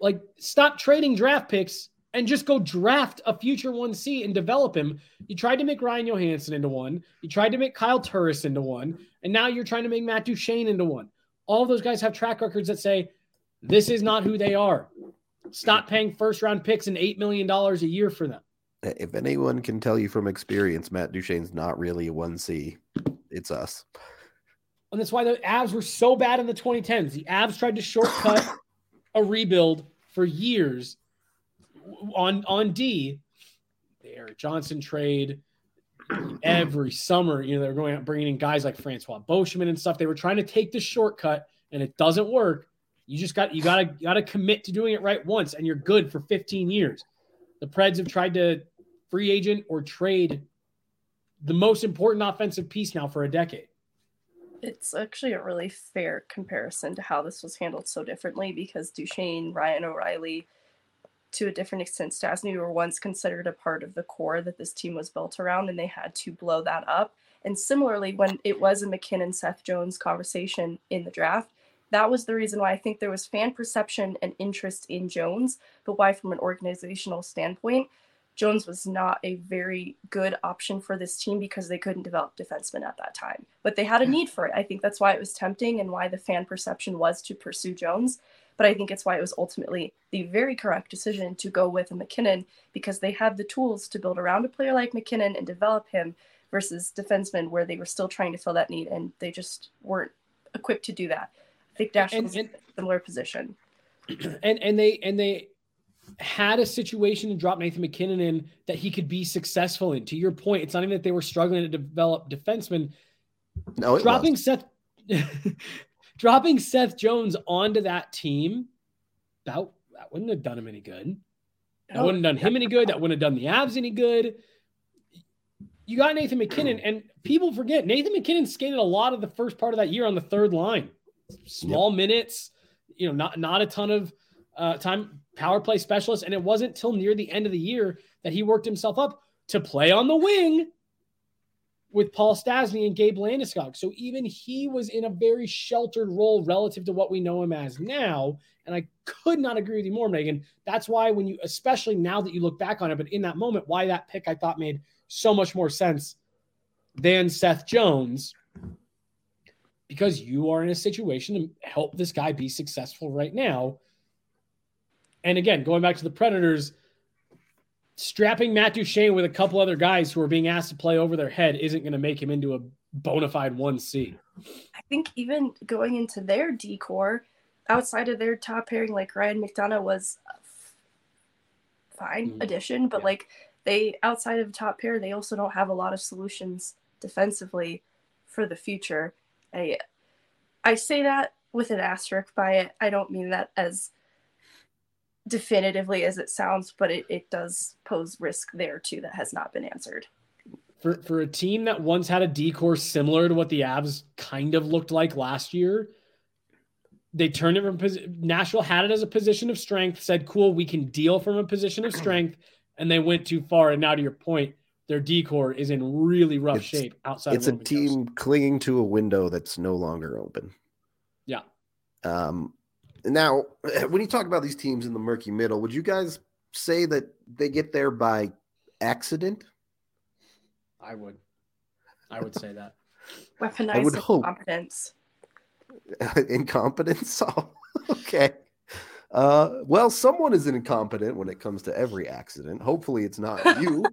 like stop trading draft picks and just go draft a future 1c and develop him. You tried to make ryan johansen into one. You tried to make kyle turris into one. And now you're trying to make matt duchene into one. All those guys have track records that say this is not who they are. Stop paying first round picks and $8 million a year for them if anyone can tell you from experience, Matt Duchene's not really a 1C. It's us. And that's why the Avs were so bad in the 2010s. The Avs tried to shortcut a rebuild for years on on D. The Erik Johnson trade every summer. You know, they were going out bringing in guys like Francois Beauchemin and stuff. They were trying to take the shortcut, and it doesn't work. You just got you gotta gotta commit to doing it right once, and you're good for 15 years. The Preds have tried to free agent or trade the most important offensive piece now for a decade. It's actually a really fair comparison to how this was handled so differently because Duchene, Ryan O'Reilly, to a different extent, Stastny were once considered a part of the core that this team was built around, and they had to blow that up. And similarly, when it was a MacKinnon Seth Jones conversation in the draft, that was the reason why I think there was fan perception and interest in Jones, but why, from an organizational standpoint, Jones was not a very good option for this team because they couldn't develop defensemen at that time. But they had a need for it. I think that's why it was tempting and why the fan perception was to pursue Jones. But I think it's why it was ultimately the very correct decision to go with a MacKinnon because they had the tools to build around a player like MacKinnon and develop him versus defensemen where they were still trying to fill that need and they just weren't equipped to do that. I think Dash was in a similar position. And and they and they had a situation to drop Nathan MacKinnon in that he could be successful in. To your point, it's not even that they were struggling to develop defensemen. No, dropping was. Seth dropping Seth Jones onto that team, that, that wouldn't have done him any good. That oh, wouldn't have done him any good. That wouldn't have done the Avs any good. You got Nathan MacKinnon, and people forget Nathan MacKinnon skated a lot of the first part of that year on the third line, small yep. minutes. You know, not not a ton of uh, time power play specialist, and it wasn't till near the end of the year that he worked himself up to play on the wing with Paul Stastny and Gabe Landeskog. So even he was in a very sheltered role relative to what we know him as now. And I could not agree with you more, Megan. That's why when you, especially now that you look back on it, but in that moment, why that pick I thought made so much more sense than Seth Jones. Because you are in a situation to help this guy be successful right now. And again, going back to the Predators, strapping Matt Duchene with a couple other guys who are being asked to play over their head isn't going to make him into a bona fide 1C. I think even going into their D corps, outside of their top pairing, like Ryan McDonagh was a fine mm-hmm. addition, but yeah. like they outside of top pair, they also don't have a lot of solutions defensively for the future. I I say that with an asterisk by it. I don't mean that as definitively as it sounds, but it, it does pose risk there too that has not been answered. For for a team that once had a D corps similar to what the Avs kind of looked like last year, they turned it from Nashville had it as a position of strength, said, "Cool, we can deal from a position of strength," and they went too far. And now, to your point, their D corps is in really rough it's, shape outside. It's a team clinging to a window that's no longer open. Yeah. Um, now, when you talk about these teams in the murky middle, would you guys say that they get there by accident? I would. I would say that. Weaponized I would incompetence. Hope. incompetence? Oh, okay. Uh, well, someone is incompetent when it comes to every accident. Hopefully, it's not you.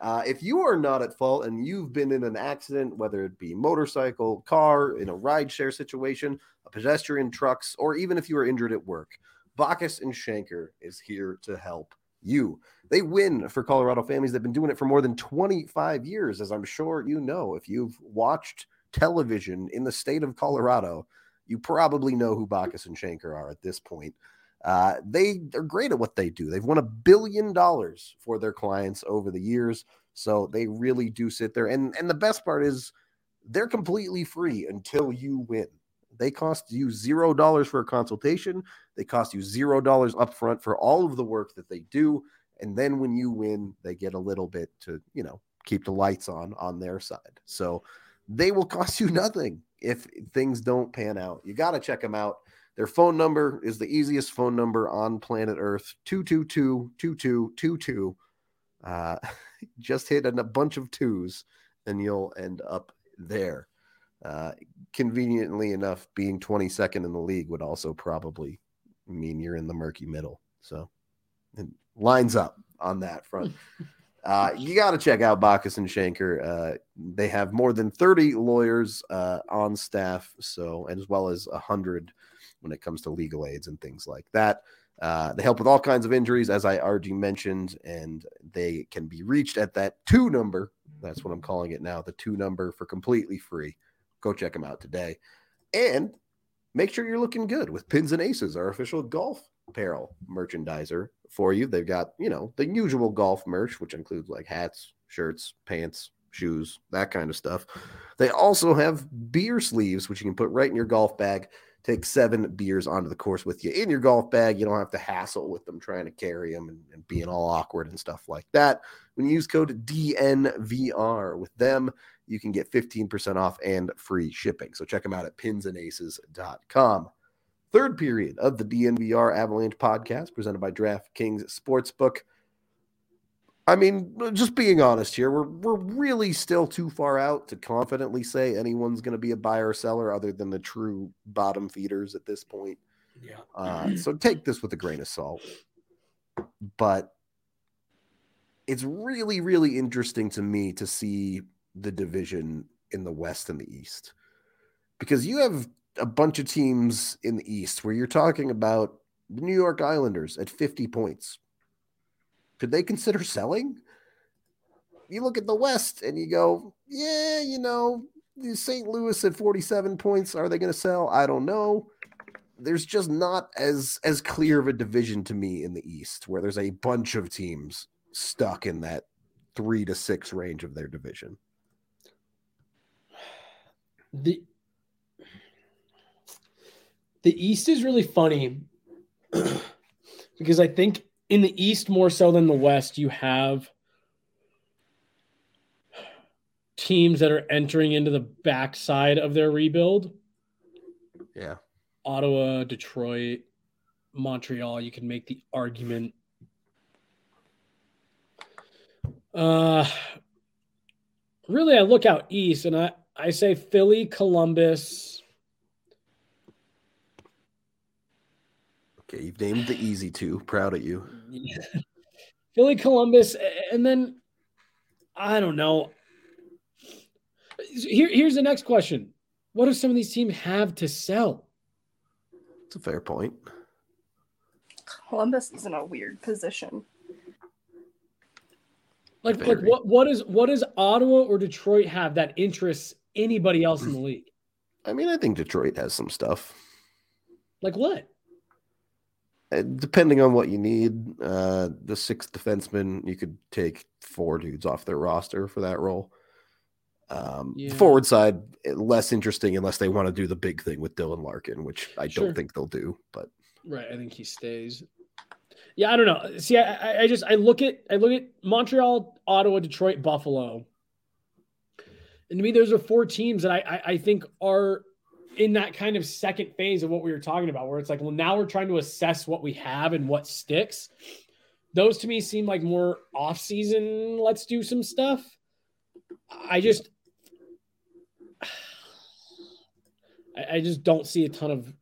Uh, if you are not at fault and you've been in an accident, whether it be motorcycle, car, in a ride share situation, a pedestrian, trucks, or even if you are injured at work, Bachus and Schanker is here to help you. They win for Colorado families. They've been doing it for more than 25 years, as I'm sure you know. If you've watched television in the state of Colorado, you probably know who Bachus and Schanker are at this point. Uh, they they're great at what they do. They've won a billion dollars for their clients over the years, so they really do sit there. And and the best part is they're completely free until you win. They cost you zero dollars for a consultation. They cost you zero dollars upfront for all of the work that they do. And then when you win, they get a little bit to you know keep the lights on on their side. So they will cost you nothing if things don't pan out. You got to check them out. Their phone number is the easiest phone number on planet Earth 222 2222. Uh, just hit a bunch of twos and you'll end up there. Uh, conveniently enough, being 22nd in the league would also probably mean you're in the murky middle. So it lines up on that front. Uh, you got to check out Bachus and Schanker. Uh, they have more than 30 lawyers uh, on staff, so as well as 100 when it comes to legal aids and things like that. Uh, they help with all kinds of injuries, as I already mentioned, and they can be reached at that two number. That's what I'm calling it now the two number for completely free. Go check them out today. And make sure you're looking good with Pins and Aces, our official golf apparel merchandiser for you. They've got, you know, the usual golf merch, which includes like hats, shirts, pants, shoes, that kind of stuff. They also have beer sleeves, which you can put right in your golf bag. Take seven beers onto the course with you in your golf bag. You don't have to hassle with them trying to carry them and, and being all awkward and stuff like that. When you use code DNVR with them, you can get 15% off and free shipping. So check them out at pinsandaces.com. Third period of the DNVR Avalanche podcast presented by DraftKings Sportsbook. I mean, just being honest here, we're we're really still too far out to confidently say anyone's going to be a buyer or seller other than the true bottom feeders at this point. Yeah. Uh, so take this with a grain of salt. But it's really, really interesting to me to see the division in the West and the East because you have a bunch of teams in the East where you're talking about the New York Islanders at 50 points. Could they consider selling? You look at the West and you go, yeah, you know, St. Louis at 47 points. Are they going to sell? I don't know. There's just not as as clear of a division to me in the East where there's a bunch of teams stuck in that three to six range of their division. The the East is really funny because I think in the East more so than the West, you have teams that are entering into the backside of their rebuild. Yeah. Ottawa, Detroit, Montreal, you can make the argument. Uh really I look out east and I I say Philly, Columbus. Okay, you've named the easy two. Proud of you. Philly, Columbus, and then I don't know. Here, here's the next question: What do some of these teams have to sell? It's a fair point. Columbus is in a weird position. Like, Very. like what what is what does Ottawa or Detroit have that interests anybody else in the league? I mean, I think Detroit has some stuff. Like what? Depending on what you need, uh, the sixth defenseman, you could take four dudes off their roster for that role. Um, Yeah. Forward side, eh, less interesting unless they want to do the big thing with Dylan Larkin, which I Sure. don't think they'll do. But Right, I think he stays. Yeah, I don't know. See, I, I- I just I look at I look at Montreal, Ottawa, Detroit, Buffalo, and to me, those are four teams that I, I I think are in that kind of second phase of what we were talking about, where it's like, well, now we're trying to assess what we have and what sticks. Those to me seem like more off season. Let's do some stuff. I just, I, just don't see a ton of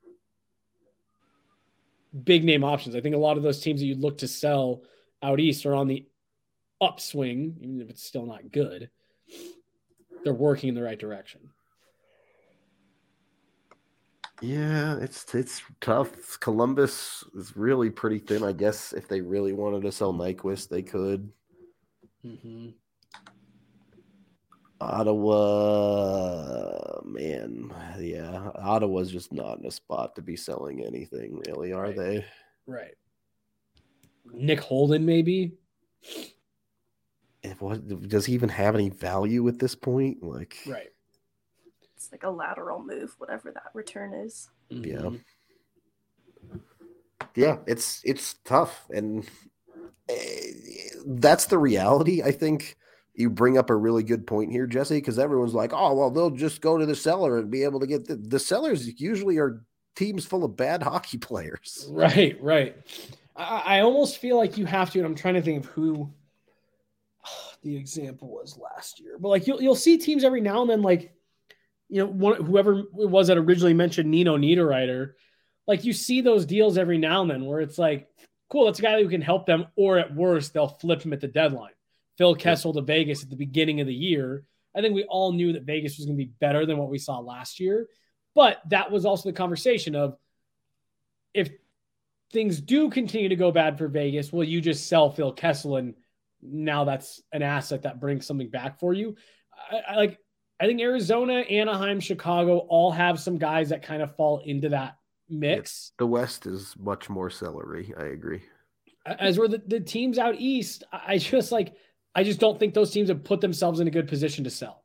big name options. I think a lot of those teams that you'd look to sell out east are on the upswing, even if it's still not good. They're working in the right direction. Yeah, it's it's tough. Columbus is really pretty thin. I guess if they really wanted to sell Nyquist, they could. Mm-hmm. Ottawa, man, yeah, Ottawa's just not in a spot to be selling anything, really, are Right. they? Right. Nick Holden, maybe. If what does he even have any value at this point? Like, Right. It's like a lateral move, whatever that return is. Yeah. Mhm. yeah, it's it's tough, and eh, that's the reality. I think you bring up a really good point here, Jesse, because everyone's like, "Oh, well, they'll just go to the cellar and be able to get the, the sellers." Usually are teams full of bad hockey players. Right, right. I, I almost feel like you have to, and I'm trying to think of who the example was last year. But like you'll you'll see teams every now and then, like you know, one, whoever it was that originally mentioned Nino Niederreiter, like you see those deals every now and then where it's like, cool, that's a guy who can help them, or at worst, they'll flip him at the deadline. Phil Kessel to Vegas at the beginning of the year. I think we all knew that Vegas was going to be better than what we saw last year. But that was also the conversation of if things do continue to go bad for Vegas, will you just sell Phil Kessel and now that's an asset that brings something back for you? I, I like I think Arizona, Anaheim, Chicago all have some guys that kind of fall into that mix. The West is much more celery. I agree. As were the, the teams out east, I just like I just don't think those teams have put themselves in a good position to sell.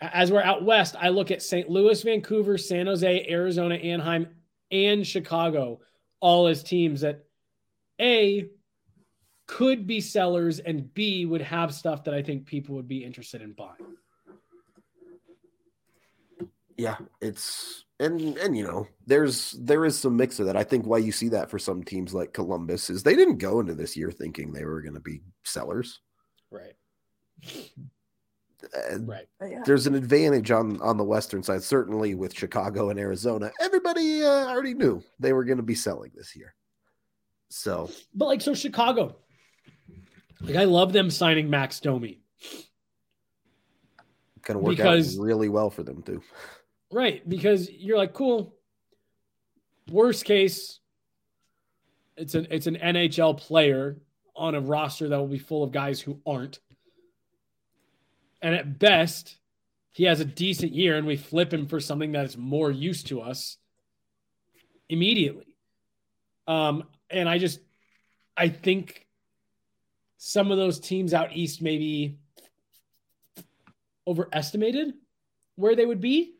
As we're out west, I look at St. Louis, Vancouver, San Jose, Arizona, Anaheim, and Chicago, all as teams that A could be sellers and B would have stuff that I think people would be interested in buying. Yeah, it's and and you know there's there is some mix of that. I think why you see that for some teams like Columbus is they didn't go into this year thinking they were going to be sellers. Right. And Right. There's an advantage on on the western side, certainly with Chicago and Arizona. Everybody uh, already knew they were going to be selling this year. So But like so Chicago. Like I love them signing Max Domi. going to work Because- out really well for them too. Right, because you're like, cool. Worst case, it's an it's an NHL player on a roster that will be full of guys who aren't. And at best, he has a decent year and we flip him for something that is more used to us immediately. Um, and I just I think some of those teams out east maybe overestimated where they would be.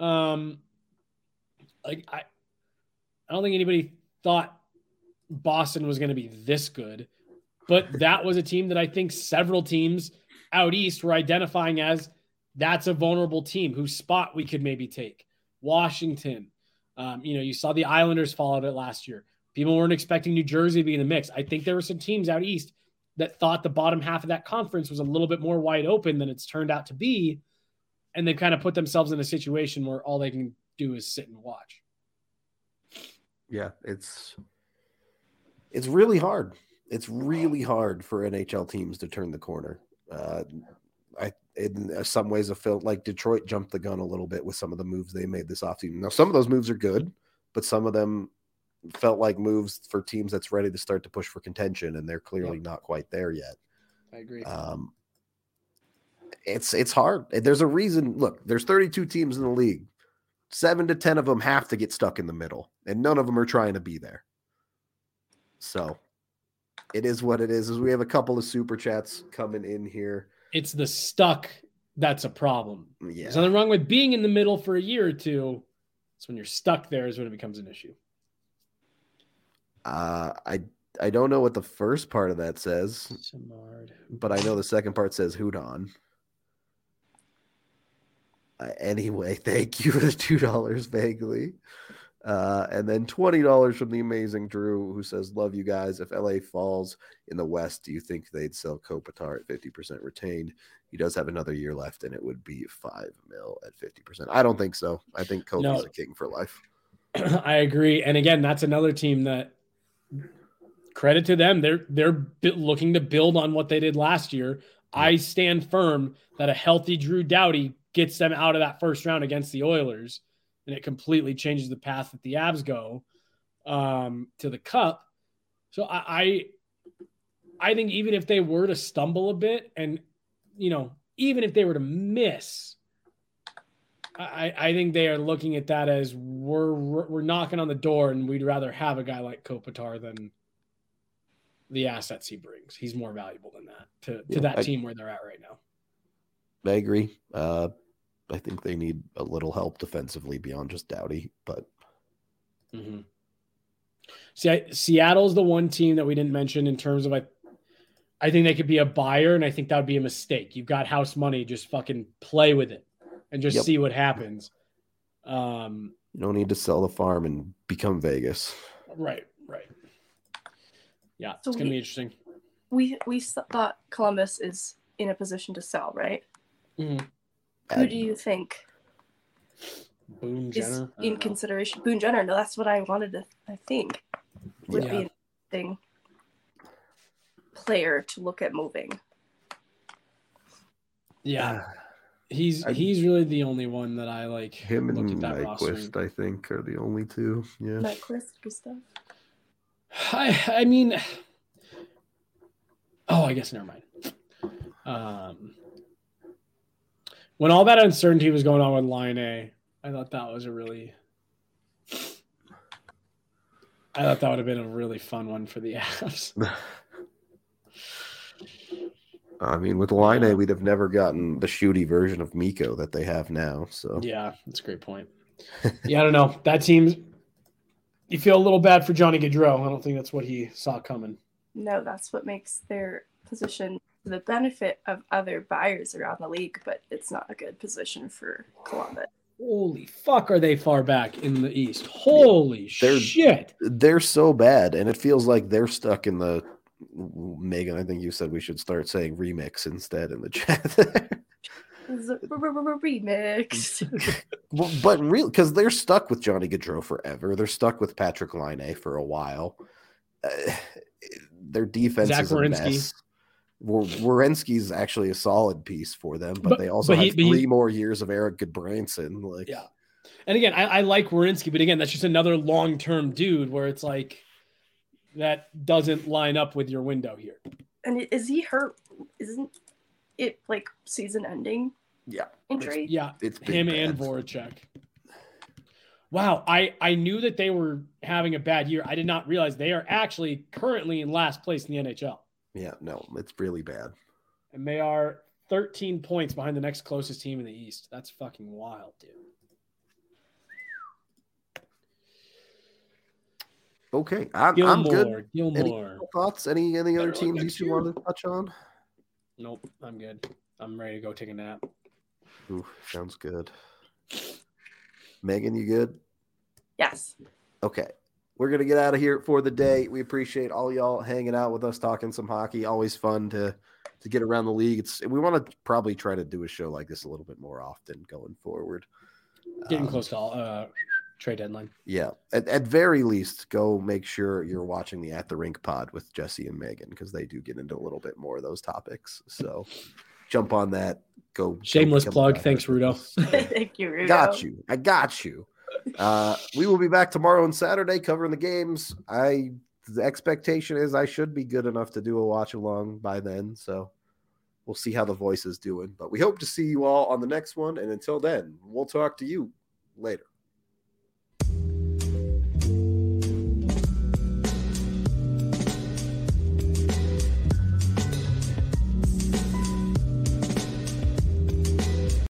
Um, like I, I don't think anybody thought Boston was going to be this good, but that was a team that I think several teams out east were identifying as that's a vulnerable team whose spot we could maybe take. Washington, um, you know, you saw the Islanders fall out of it last year. People weren't expecting New Jersey to be in the mix. I think there were some teams out east that thought the bottom half of that conference was a little bit more wide open than it's turned out to be and they've kind of put themselves in a situation where all they can do is sit and watch. Yeah, it's it's really hard. It's really hard for NHL teams to turn the corner. Uh, I in some ways I felt like Detroit jumped the gun a little bit with some of the moves they made this offseason. Now some of those moves are good, but some of them felt like moves for teams that's ready to start to push for contention, and they're clearly not quite there yet. I agree. Um, it's it's hard. There's a reason. Look, there's 32 teams in the league. Seven to ten of them have to get stuck in the middle, and none of them are trying to be there. So, it is what it is. As we have a couple of super chats coming in here. it's the stuck that's a problem. Yeah, There's nothing wrong with being in the middle for a year or two. It's when you're stuck there is when it becomes an issue. Uh, I I don't know what the first part of that says, but I know the second part says Houdon. Uh, anyway, thank you for the two dollars vaguely, uh, and then twenty dollars from the amazing Drew, who says, "Love you guys. If LA falls in the West, do you think they'd sell Kopitar at fifty percent retained? He does have another year left, and it would be five mil at fifty percent. I don't think so. I think Kopi's No. a king for life. I agree. And again, that's another team that credit to them. They're they're looking to build on what they did last year. I stand firm that a healthy Drew Doughty gets them out of that first round against the Oilers, and it completely changes the path that the Avs go um, to the Cup. So I, I I think even if they were to stumble a bit, and you know, even if they were to miss, I, I think they are looking at that as we're we're knocking on the door, and we'd rather have a guy like Kopitar than the assets he brings. He's more valuable than that to, to Yeah, that I- team where they're at right now. I agree. Uh, I think they need a little help defensively beyond just Doughty, but Mm-hmm. See, I, Seattle's the one team that we didn't mention in terms of I, I think they could be a buyer, and I think that would be a mistake. You've got house money, just fucking play with it and just Yep. see what happens. Um, you don't need to sell the farm and become Vegas. right, right. Yeah, So it's gonna we- be interesting. We we thought Columbus is in a position to sell, right? Mhm. Who do you think Boone is Jenner I in know. consideration? Boone Jenner. No, that's what I wanted to. I think would Yeah. be an interesting player to look at moving. Yeah, he's I- he's really the only one that I like. Him look and at that roster. Nyquist, I think, are the only two. Yeah. Nyquist, Gustav. I I mean, oh, I guess never mind. Um, when all that uncertainty was going on with Laine, I thought that was a really I thought that would have been a really fun one for the Avs. I mean, with Laine, we'd have never gotten the shooty version of Mikko that they have now. So Yeah, that's a great point. Yeah, I don't know. That seems you feel a little bad for Johnny Gaudreau. I don't think that's what he saw coming. No, that's what makes their position the benefit of other buyers around the league, but it's not a good position for Columbus. Holy fuck, are they far back in the East? Holy They're- shit! they're so bad, and it feels like they're stuck in the. Megan, I think you said we should start saying remix instead in the chat. It's a remix. Well, but real because they're stuck with Johnny Gaudreau forever. They're stuck with Patrik Laine for a while. Uh, their defense Zach is a Werenski. mess. Wor- Werenski's actually a solid piece for them, but, But- they also but he- have but he- three more years of Erik Gudbranson. Like, Yeah. And again, I, I like Werenski, but again, that's just another long term dude where it's like that doesn't line up with your window here. and is he hurt? Isn't it like season ending yeah, injury? Yeah, it's been him and bad. Voracek. Wow, I I knew that they were having a bad year. I did not realize they are actually currently in last place in the NHL, Yeah, no, it's really bad. and they are 13 points behind the next closest team in the East. That's fucking wild, dude. Okay, I'm, I'm good. Gilmore, Any thoughts? Any any other teams you two you. want to touch on? Nope, I'm good. I'm ready to go take a nap. Ooh, sounds good. Megan, you good? Yes. Okay. We're gonna get out of here for the day. We appreciate all y'all hanging out with us, talking some hockey. Always fun to to get around the league. It's we want to probably try to do a show like this a little bit more often going forward. Getting Um, close to all uh, trade deadline. Yeah. At, at very least, go make sure you're watching the At the Rink pod with Jesse and Megan because they do get into a little bit more of those topics. So jump on that. Go. go Shameless become plug. Thanks, Rudo. Thank you, Rudo. Got you. I got you. Uh, we will be back tomorrow and Saturday covering the games. I the expectation is I should be good enough to do a watch along by then. So we'll see how the voice is doing. But we hope to see you all on the next one. And until then, we'll talk to you later.